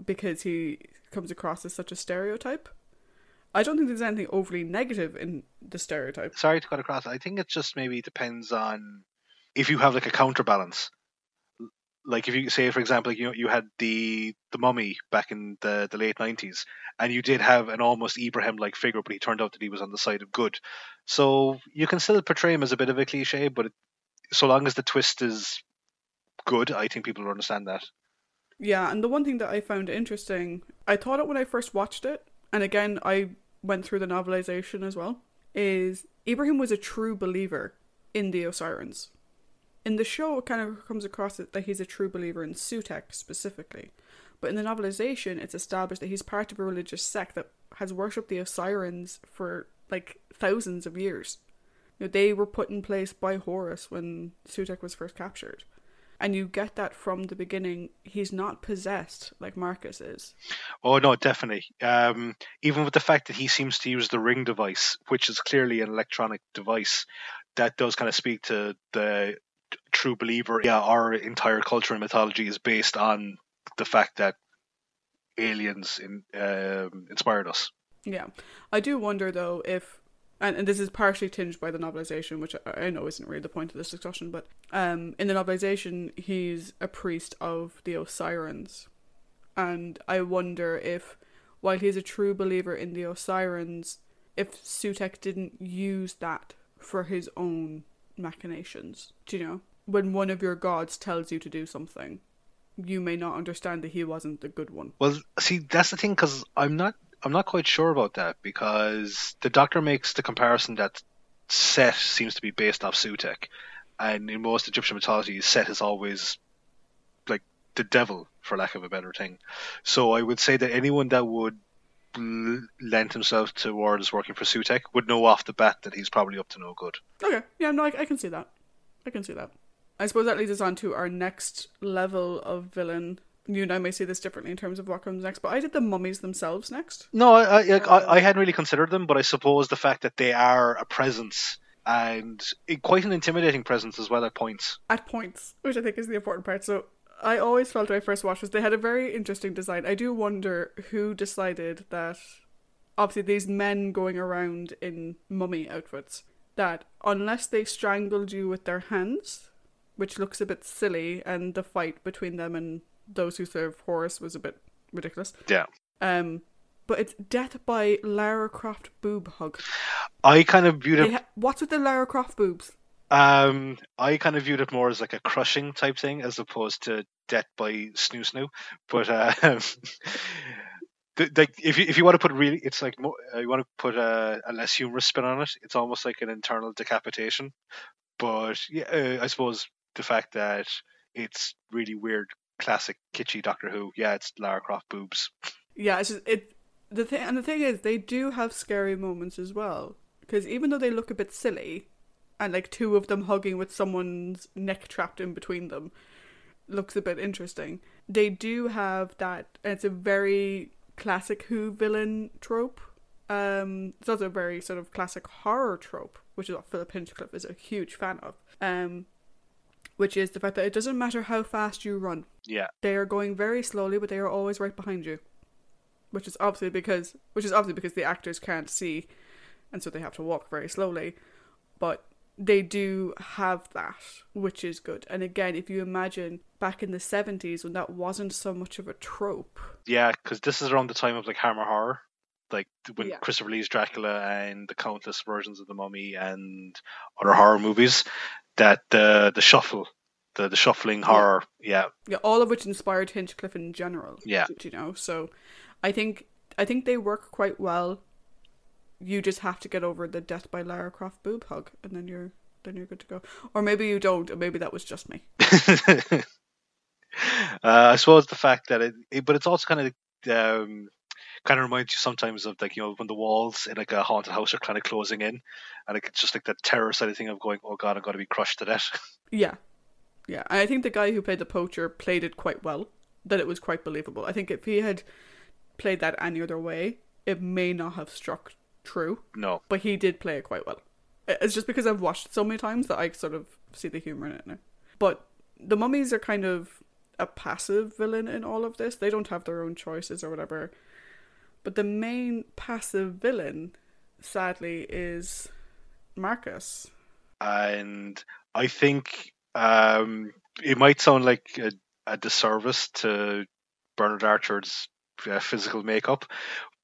because he comes across as such a stereotype. I don't think there's anything overly negative in the stereotype. Sorry to cut across. I think it just maybe depends on if you have like a counterbalance. Like if you say, for example, like, you you had the the mummy back in the, the late nineties, and you did have an almost Ibrahim like figure, but he turned out that he was on the side of good. So you can still portray him as a bit of a cliche, but it, so long as the twist is good, I think people will understand that. Yeah, and the one thing that I found interesting, I thought it when I first watched it, and again I went through the novelization as well, is Ibrahim was a true believer in the Osirans. In the show, it kind of comes across that he's a true believer in Sutekh specifically, but in the novelization, it's established that he's part of a religious sect that has worshipped the Osirans for like thousands of years. You know, they were put in place by Horus when Sutekh was first captured. And you get that from the beginning. He's not possessed like Marcus is. Oh no, definitely. Um, even with the fact that he seems to use the ring device, which is clearly an electronic device, that does kind of speak to the true believer. Yeah, our entire culture and mythology is based on the fact that aliens in, um, inspired us. Yeah. I do wonder though if and, and this is partially tinged by the novelization, which I, know isn't really the point of this discussion, but um in the novelization he's a priest of the Osirans. And I wonder if while he's a true believer in the Osirans, if Sutekh didn't use that for his own machinations. Do you know? When one of your gods tells you to do something, you may not understand that he wasn't the good one. Well, see, that's the thing because I'm not I'm not quite sure about that because the Doctor makes the comparison that Set seems to be based off Sutekh, and in most Egyptian mythology, Set is always like the devil, for lack of a better thing. So I would say that anyone that would lend himself towards working for Sutekh would know off the bat that he's probably up to no good. Okay, yeah, no, I, I can see that. I can see that. I suppose that leads us on to our next level of villain. You and I may see this differently in terms of what comes next, but I did the mummies themselves next. No, I, I, I, I um, hadn't really considered them, but I suppose the fact that they are a presence and quite an intimidating presence as well at points. At points, which I think is the important part. So I always felt when I first watched this, they had a very interesting design. I do wonder who decided that, obviously, these men going around in mummy outfits, that unless they strangled you with their hands, which looks a bit silly, and the fight between them and those who serve Horus was a bit ridiculous. Yeah. Um, but it's death by Lara Croft boob hug. I kind of viewed it. ha- what's with the Lara Croft boobs? Um, I kind of viewed it more as like a crushing type thing as opposed to death by snoo snoo. But uh, like if you if you want to put really, it's like mo- uh, you want to put a, a less humorous spin on it. It's almost like an internal decapitation. But yeah, uh, I suppose the fact that it's really weird, classic kitschy Doctor Who. Yeah, it's Lara Croft boobs. Yeah, it's just it. The thing and the thing is, they do have scary moments as well. Because even though they look a bit silly, and like two of them hugging with someone's neck trapped in between them, looks a bit interesting. They do have that. It's a very classic Who villain trope. Um, it's also a very sort of classic horror trope, which is what Philip Hinchcliffe is a huge fan of. Um, which is the fact that it doesn't matter how fast you run, Yeah. they are going very slowly, but they are always right behind you. Which is obviously because which is obviously because the actors can't see, and so they have to walk very slowly. But they do have that, which is good. And again, if you imagine back in the seventies when that wasn't so much of a trope, Yeah, because this is around the time of like Hammer horror, like when Yeah. Christopher Lee's Dracula and the countless versions of the Mummy and other horror movies, that the the shuffle, the the shuffling horror, yeah, yeah, all of which inspired Hinchcliffe in general. Yeah. you know. So, I think I think they work quite well. You just have to get over the death by Lara Croft boob hug, and then you're then you're good to go. Or maybe you don't, and maybe that was just me. uh, I suppose the fact that it, it but it's also kind of um, kind of reminds you sometimes of like you know when the walls in like a haunted house are kind of closing in, and it's just like that terror side of thing of going, oh god, I'm going to be crushed to death. Yeah, yeah. I think the guy who played the poacher played it quite well. That it was quite believable. I think if he had played that any other way, it may not have struck true. no, But he did play it quite well. It's just because I've watched it so many times that I sort of see the humor in it now. But the mummies are kind of a passive villain in all of this. They don't have their own choices or whatever. But the main passive villain, sadly, is Marcus. and I think um, it might sound like a, a disservice to Bernard Archer's uh, physical makeup,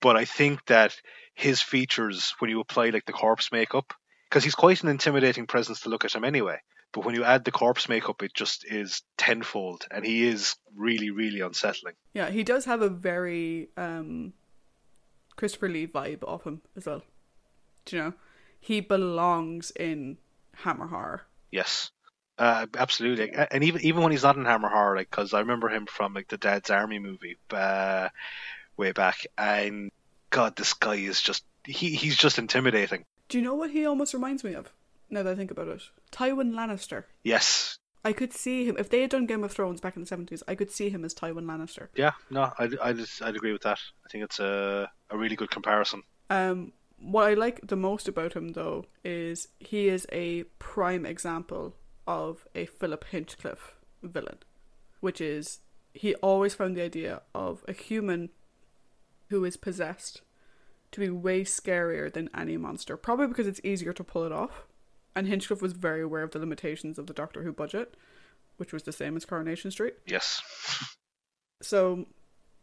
but I think that his features, when you apply like the corpse makeup, because he's quite an intimidating presence to look at him anyway. But when you add the corpse makeup, it just is tenfold, and he is really, really unsettling. Yeah, he does have a very um, Christopher Lee vibe of him as well. Do you know? He belongs in Hammer Horror. Yes, uh, absolutely. And even even when he's not in Hammer Horror, like because I remember him from like the Dad's Army movie uh, way back, and God, this guy is just he he's just intimidating. Do you know what he almost reminds me of? Now that I think about it, Tywin Lannister. Yes, I could see him if they had done Game of Thrones back in the seventies. I could see him as Tywin Lannister. yeah, no, I'd I'd, I'd agree with that. I think it's a a really good comparison. Um, what I like the most about him though is he is a prime example of a Philip Hinchcliffe villain, which is he always found the idea of a human who is possessed to be way scarier than any monster, probably because it's easier to pull it off. And Hinchcliffe was very aware of the limitations of the Doctor Who budget, which was the same as Coronation Street. Yes, So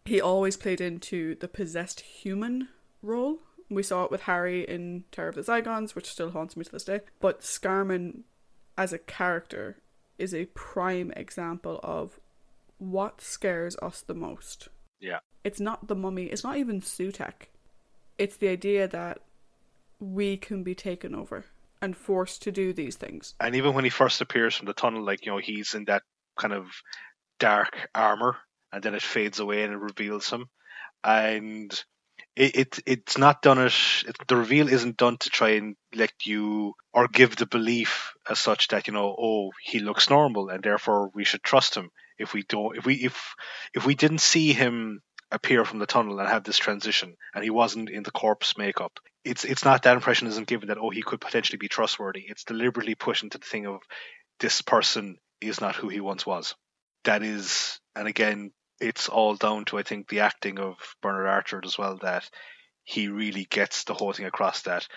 he always played into the possessed human role. We saw it with Harry in Terror of the Zygons, which still haunts me to this day. But Scarman, as a character, is a prime example of what scares us the most. Yeah. It's not the mummy, it's not even Sutekh. It's the idea that we can be taken over and forced to do these things. and even when he first appears from the tunnel, like you know, he's in that kind of dark armor, and then it fades away and it reveals him, and it, it it's not done it, it. The reveal isn't done to try and let you or give the belief as such that you know, oh, he looks normal, and therefore we should trust him. If we don't, if we if if we didn't see him appear from the tunnel and have this transition, and he wasn't in the corpse makeup, it's it's not that impression isn't given that oh he could potentially be trustworthy. It's deliberately pushed into the thing of this person is not who he once was. That is, and again, it's all down to I think the acting of Bernard Archer as well that he really gets the whole thing across that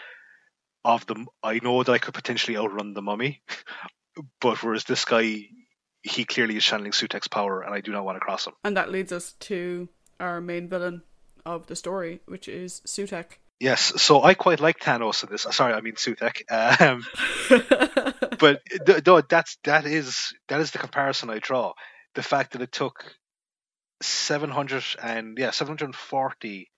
of the I know that I could potentially outrun the mummy, but whereas this guy he clearly is channeling Sutekh's power and I do not want to cross him. And that leads us to our main villain of the story, which is Sutekh. Yes, so I quite like Thanos in this. Sorry, I mean Sutekh. Um, but th- no, that's that is that is the comparison I draw. The fact that it took seven hundred and yeah seven hundred and forty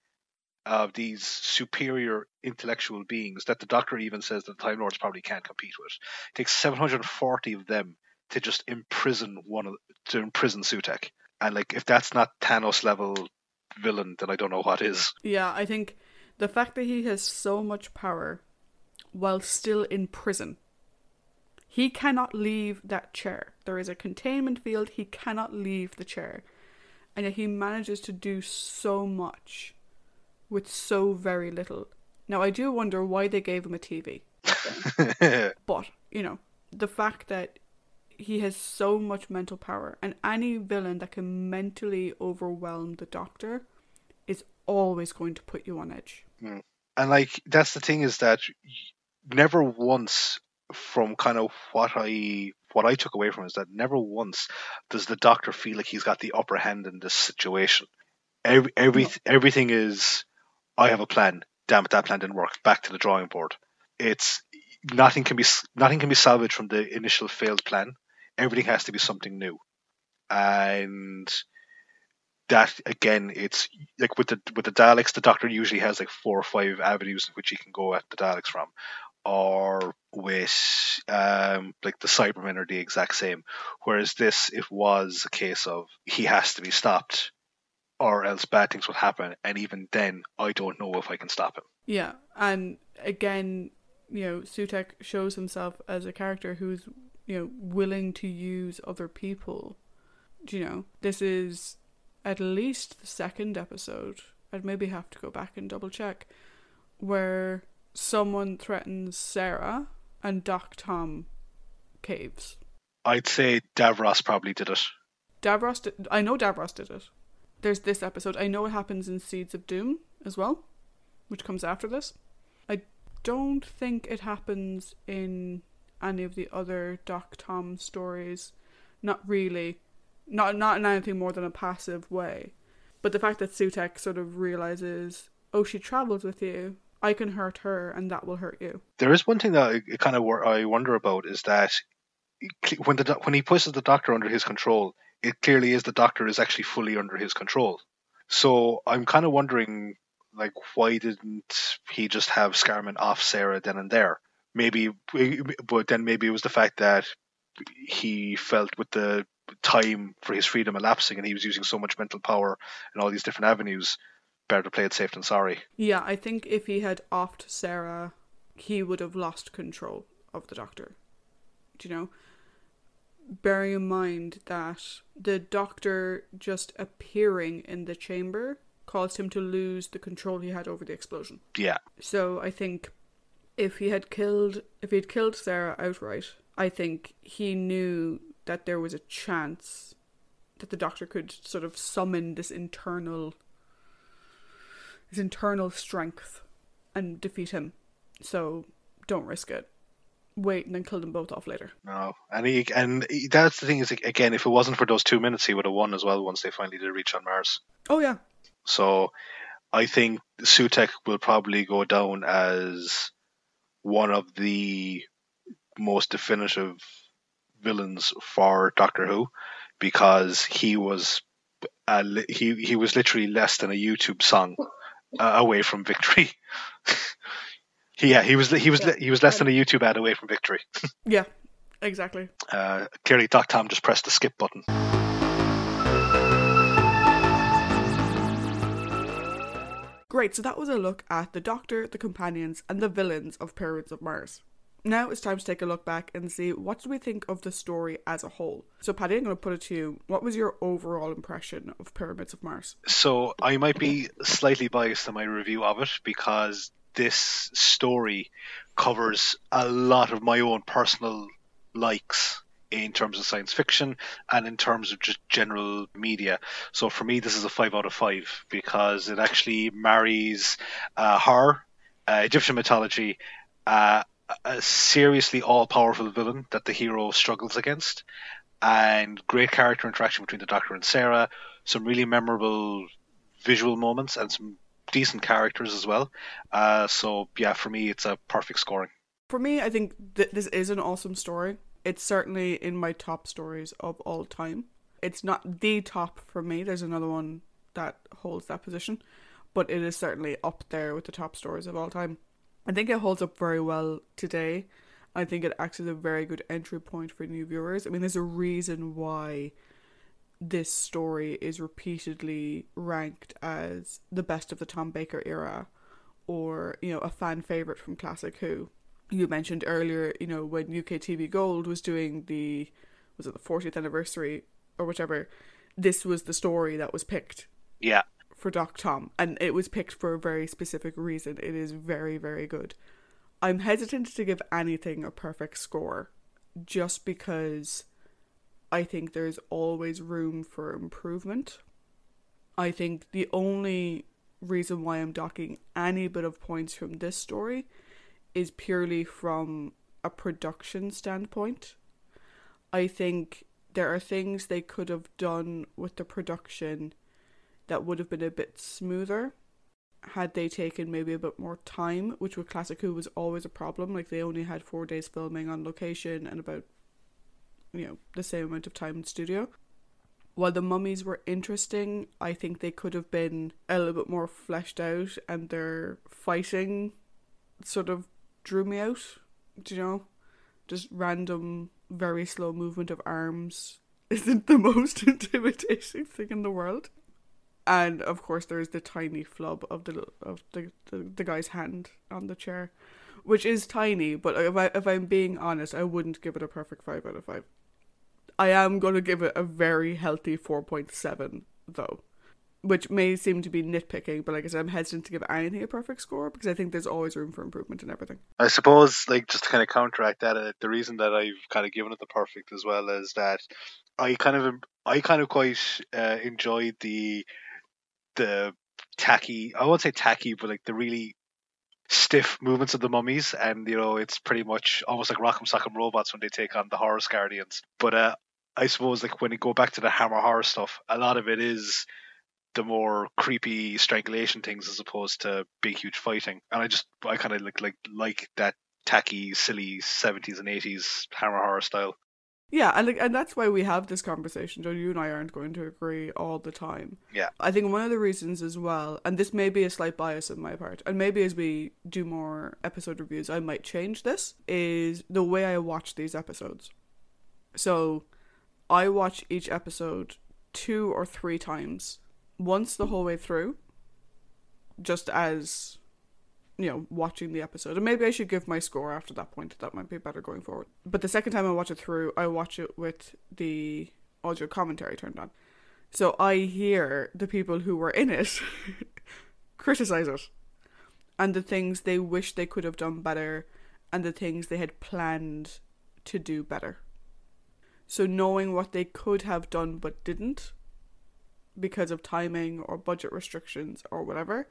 of these superior intellectual beings that the Doctor even says that the Time Lords probably can't compete with. It takes seven hundred and forty of them to just imprison one of to imprison Sutekh. And like if that's not Thanos level villain, then I don't know what is. Yeah, I think the fact that he has so much power while still in prison. He cannot leave that chair. There is a containment field. He cannot leave the chair. And yet he manages to do so much with so very little. Now, I do wonder why they gave him a TV. But, you know, the fact that he has so much mental power, and any villain that can mentally overwhelm the doctor is always going to put you on edge. Mm. and like that's the thing is that never once from kind of what I what I took away from it is that never once does the doctor feel like he's got the upper hand in this situation. Every, every everything is I have a plan. Damn it, that plan didn't work. Back to the drawing board. It's nothing can be nothing can be salvaged from the initial failed plan. Everything has to be something new, and that again, it's like with the with the Daleks, the Doctor usually has like four or five avenues in which he can go at the Daleks from, or with um, like the Cybermen are the exact same. Whereas this, it was a case of he has to be stopped, or else bad things will happen, and even then, I don't know if I can stop him. Yeah, and again, you know, Sutekh shows himself as a character who's, you know, willing to use other people. Do You know, this is at least the second episode. I'd maybe have to go back and double check where someone threatens Sarah and Doc Tom caves. I'd say Davros probably did it. Davros did, I know Davros did it. There's this episode. I know it happens in Seeds of Doom as well, which comes after this. I don't think it happens in any of the other Doc Tom stories. Not really. Not not in anything more than a passive way. But the fact that Sutekh sort of realizes, oh, she travels with you. I can hurt her, and that will hurt you. There is one thing that I kind of I wonder about is that when the when he pushes the doctor under his control, it clearly is the doctor is actually fully under his control. So I'm kind of wondering, like, why didn't he just have Scarman off Sarah then and there? Maybe, but then maybe it was the fact that he felt with the time for his freedom elapsing, and he was using so much mental power in all these different avenues. Better to play it safe than sorry. Yeah, I think if he had offed Sarah, he would have lost control of the doctor. Do you know? Bearing in mind that the doctor just appearing in the chamber caused him to lose the control he had over the explosion. Yeah, So I think if he had killed if he had killed Sarah outright, I think he knew that there was a chance that the doctor could sort of summon this internal his internal strength and defeat him. So don't risk it. Wait and then kill them both off later. No, and he and he, that's the thing is again, if it wasn't for those two minutes, he would have won as well once they finally did reach on Mars. Oh yeah. So, I think Sutekh will probably go down as one of the most definitive villains for Doctor Who because he was uh, li- he he was literally less than a YouTube song uh, away from victory. yeah, he was he was he was less than a YouTube ad away from victory. Yeah. Exactly. Uh, clearly, Doc Tom just pressed the skip button. Great, so that was a look at the Doctor, the companions, and the villains of Pyramids of Mars. Now it's time to take a look back and see what do we think of the story as a whole. So, Paddy, I'm going to put it to you. What was your overall impression of Pyramids of Mars? So I might be slightly biased in my review of it because this story covers a lot of my own personal likes in terms of science fiction and in terms of just general media. So for me, this is a five out of five because it actually marries uh, horror, uh, Egyptian mythology, uh, a seriously all-powerful villain that the hero struggles against, and great character interaction between the Doctor and Sarah. Some really memorable visual moments and some decent characters as well. Uh, so yeah, for me, it's a perfect scoring. For me, I think th- this is an awesome story. It's certainly in my top stories of all time. It's not the top for me. There's another one that holds that position, but it is certainly up there with the top stories of all time. I think it holds up very well today. I think it acts as a very good entry point for new viewers. I mean, there's a reason why this story is repeatedly ranked as the best of the Tom Baker era or, you know, a fan favorite from Classic Who. You mentioned earlier, you know, when UK TV Gold was doing the was it the 40th anniversary or whichever, this was the story that was picked Yeah. For Doc Tom, and it was picked for a very specific reason. It is very, very good. I'm hesitant to give anything a perfect score just because I think there's always room for improvement. I think the only reason why I'm docking any bit of points from this story is purely from a production standpoint. I think there are things they could have done with the production that would have been a bit smoother had they taken maybe a bit more time, which with Classic Who was always a problem. Like they only had four days filming on location and about you know, the same amount of time in studio. While the mummies were interesting, I think they could have been a little bit more fleshed out and their fighting sort of drew me out. Do you know? Just random, very slow movement of arms isn't the most intimidating thing in the world. And of course, there's the tiny flub of the of the, the, the guy's hand on the chair, which is tiny. But if I if I'm being honest, I wouldn't give it a perfect five out of five. I am going to give it a very healthy 4.7, though. Which may seem to be nitpicking, but like I said, I'm hesitant to give anything a perfect score because I think there's always room for improvement in everything. I suppose, like, just to kind of counteract that, uh, the reason that I've kind of given it the perfect as well is that I kind of, I kind of quite uh, enjoyed the, the tacky, I won't say tacky, but like the really stiff movements of the mummies, and you know, it's pretty much almost like Rock'em Sock'em robots when they take on the Horus Guardians. But uh, I suppose like when you go back to the Hammer horror stuff, a lot of it is the more creepy strangulation things as opposed to big huge fighting. And I just I kind of like like like that tacky, silly seventies and eighties Hammer horror style. Yeah, and like, and that's why we have this conversation. Jo, you and I aren't going to agree all the time. Yeah. I think one of the reasons as well, and this may be a slight bias on my part, and maybe as we do more episode reviews, I might change this, is the way I watch these episodes. So, I watch each episode two or three times, once the whole way through, just as you know, watching the episode. And maybe I should give my score after that point. That might be better going forward. But the second time I watch it through, I watch it with the audio commentary turned on. So I hear the people who were in it criticize it and the things they wish they could have done better and the things they had planned to do better. So knowing what they could have done but didn't because of timing or budget restrictions or whatever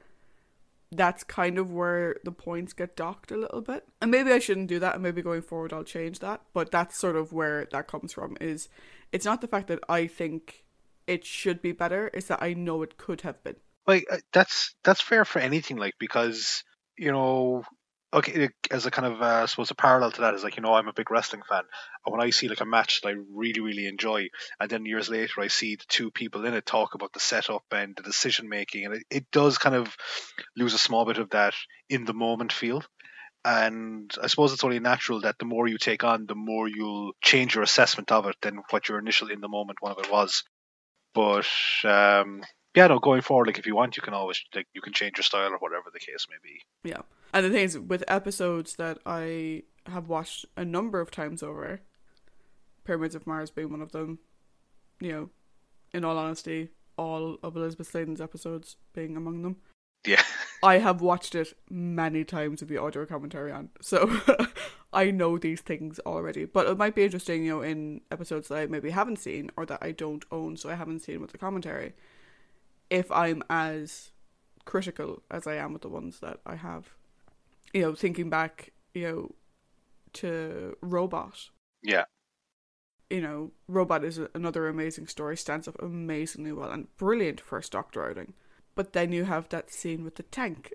that's kind of where the points get docked a little bit. And maybe I shouldn't do that and maybe going forward I'll change that, but that's sort of where that comes from is it's not the fact that I think it should be better, it's that I know it could have been. Like uh, that's that's fair for anything like because you know okay, as a kind of, uh, I suppose, a parallel to that is like, you know, I'm a big wrestling fan. And when I see like a match that I really, really enjoy, and then years later I see the two people in it talk about the setup and the decision making, and it, it does kind of lose a small bit of that in the moment feel. And I suppose it's only natural that the more you take on, the more you'll change your assessment of it than what your initial in the moment one of it was. But um, yeah, no, going forward, like if you want, you can always like you can change your style or whatever the case may be. Yeah. And the thing is, with episodes that I have watched a number of times over, Pyramids of Mars being one of them, you know, in all honesty, all of Elisabeth Sladen's episodes being among them. Yeah. I have watched it many times with the audio commentary on, so I know these things already. But it might be interesting, you know, in episodes that I maybe haven't seen or that I don't own, so I haven't seen with the commentary, if I'm as critical as I am with the ones that I have you know, thinking back, you know, to Robot. Yeah. You know, Robot is another amazing story, stands up amazingly well, and brilliant first Doctor outing. But then you have that scene with the tank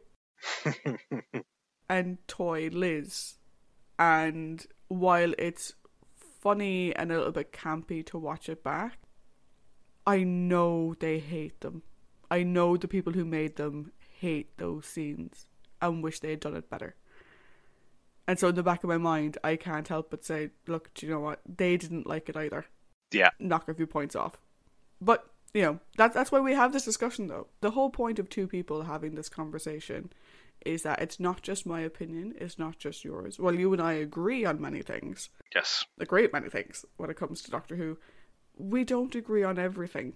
and Toy Liz. And while it's funny and a little bit campy to watch it back, I know they hate them. I know the people who made them hate those scenes and wish they had done it better. And so in the back of my mind, I can't help but say, look, do you know what? They didn't like it either. Yeah. Knock a few points off. But, you know, that, that's why we have this discussion, though. The whole point of two people having this conversation is that it's not just my opinion, it's not just yours. Well, you and I agree on many things. Yes. A great many things when it comes to Doctor Who. We don't agree on everything.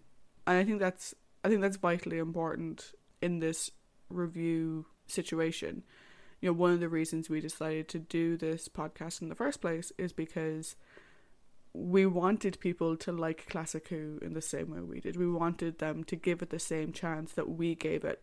and I think that's I think that's vitally important in this review situation. You know, one of the reasons we decided to do this podcast in the first place is because we wanted people to like Classic Who in the same way we did. We wanted them to give it the same chance that we gave it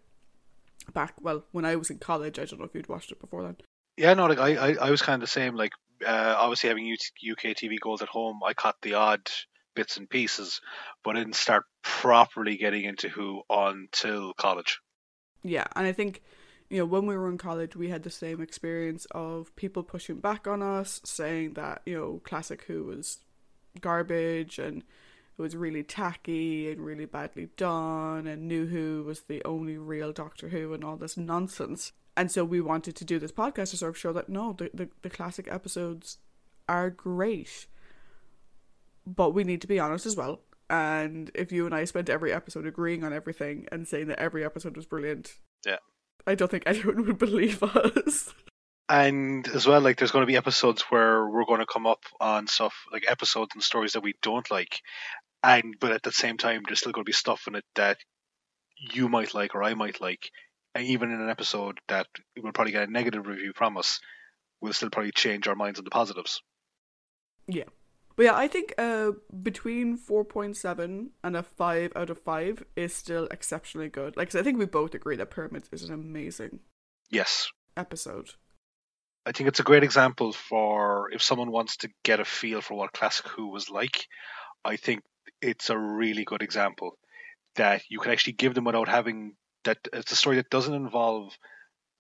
back. Well, when I was in college, I don't know if you'd watched it before then. Yeah, no, like I, I, I was kind of the same. Like, uh, obviously having UK TV Gold at home, I caught the odd bits and pieces, but I didn't start properly getting into Who until college. Yeah, and I think you know when we were in college, we had the same experience of people pushing back on us, saying that you know Classic Who was garbage and it was really tacky and really badly done, and New Who was the only real Doctor Who and all this nonsense. And so we wanted to do this podcast to sort of show that no, the, the, the classic episodes are great. But we need to be honest as well. And if you and I spent every episode agreeing on everything and saying that every episode was brilliant, yeah, I don't think anyone would believe us. And as well, like there's going to be episodes where we're going to come up on stuff like episodes and stories that we don't like, and but at the same time, there's still going to be stuff in it that you might like or I might like, and even in an episode that will probably get a negative review from us, we'll still probably change our minds on the positives. Yeah. But yeah, I think uh, between 4.7 and a 5 out of 5 is still exceptionally good. Like, I think we both agree that Pyramids is an amazing yes episode. I think it's a great example for if someone wants to get a feel for what Classic Who was like. I think it's a really good example that you can actually give them without having that. It's a story that doesn't involve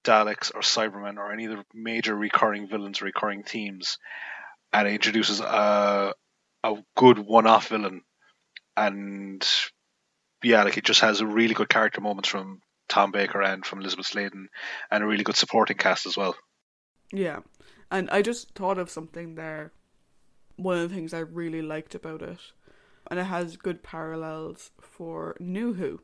Daleks or Cybermen or any of the major recurring villains, recurring themes, and it introduces a a good one-off villain, and yeah, like it just has a really good character moments from Tom Baker and from Elisabeth Sladen, and a really good supporting cast as well. Yeah, and I just thought of something there. One of the things I really liked about it, and it has good parallels for New Who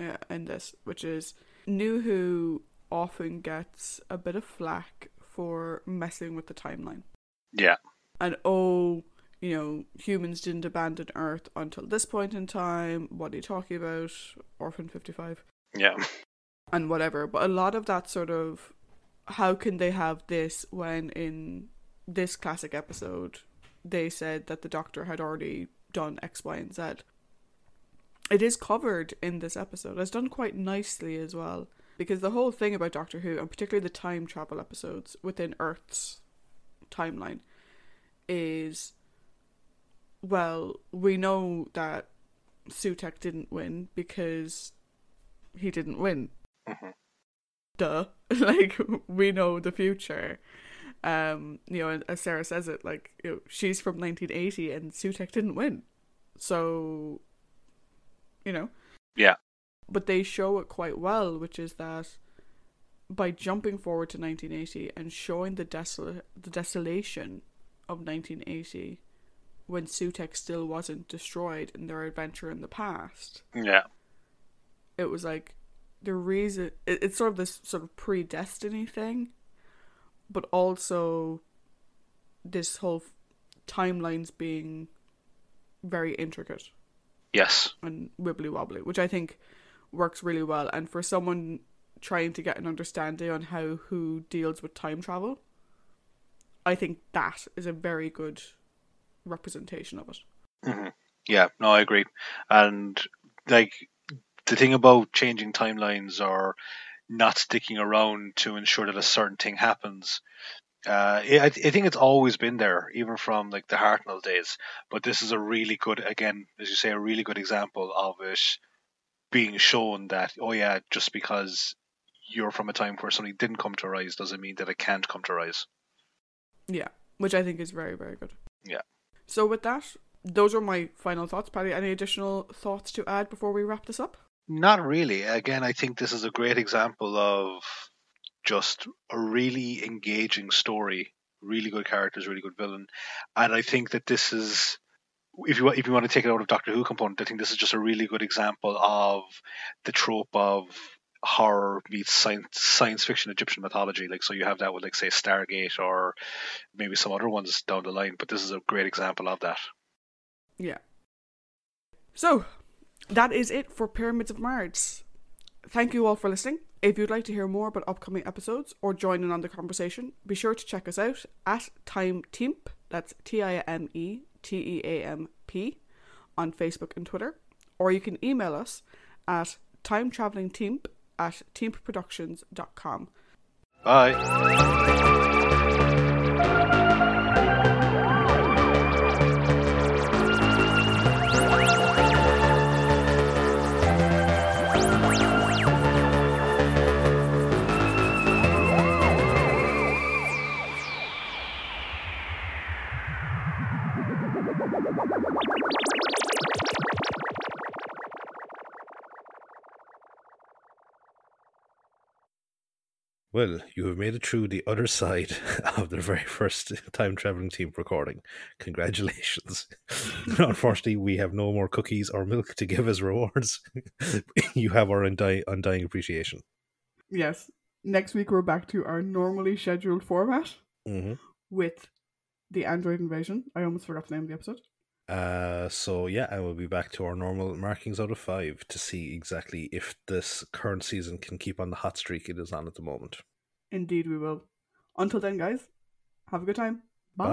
uh, in this, which is New Who often gets a bit of flack for messing with the timeline. Yeah. And oh, you know, humans didn't abandon Earth until this point in time. What are you talking about? Orphan 55. Yeah. And whatever. But a lot of that sort of how can they have this when in this classic episode they said that the doctor had already done X, Y, and Z? It is covered in this episode. It's done quite nicely as well. Because the whole thing about Doctor Who, and particularly the time travel episodes within Earth's timeline, is well, we know that Sutekh didn't win because he didn't win. Mm-hmm. Duh. like we know the future. Um, you know, as Sarah says it, like you know, she's from 1980 and Sutekh didn't win, so you know. Yeah. But they show it quite well, which is that by jumping forward to 1980 and showing the desol- the desolation of 1980 when Sutekh still wasn't destroyed in their adventure in the past. Yeah. It was like the reason it, it's sort of this sort of pre-destiny thing, but also this whole timelines being very intricate. Yes. And wibbly wobbly, which I think works really well. And for someone trying to get an understanding on how who deals with time travel, I think that is a very good representation of it. Mm-hmm. Yeah, no, I agree. And like the thing about changing timelines or not sticking around to ensure that a certain thing happens. Uh, I, I think it's always been there, even from like the Hartnell days. But this is a really good, again, as you say, a really good example of it being shown that oh yeah, just because you're from a time where something didn't come to rise doesn't mean that it can't come to rise. Yeah, which I think is very very good. Yeah. So with that, those are my final thoughts. Paddy, any additional thoughts to add before we wrap this up? Not really. Again, I think this is a great example of just a really engaging story, really good characters, really good villain, and I think that this is. If you if you want to take it out of Doctor Who component, I think this is just a really good example of the trope of horror meets science science fiction Egyptian mythology. Like so, you have that with like say Stargate or maybe some other ones down the line. But this is a great example of that. Yeah. So that is it for Pyramids of Mars. Thank you all for listening. If you'd like to hear more about upcoming episodes or join in on the conversation, be sure to check us out at Time Teamp. That's T I M E T E A M P on Facebook and Twitter. Or you can email us at time traveling timetravelingteamp at teamproductions.com. Bye. Well, you have made it through the other side of the very first time traveling team recording. Congratulations. Unfortunately, we have no more cookies or milk to give as rewards. you have our undying, undying appreciation. Yes. Next week, we're back to our normally scheduled format hmm with the Android invasion. I almost forgot the name of the episode. Uh, so yeah, I will be back to our normal markings out of five to see exactly if this current season can keep on the hot streak it is on at the moment. Indeed, we will. Until then, guys, have a good time. Bye.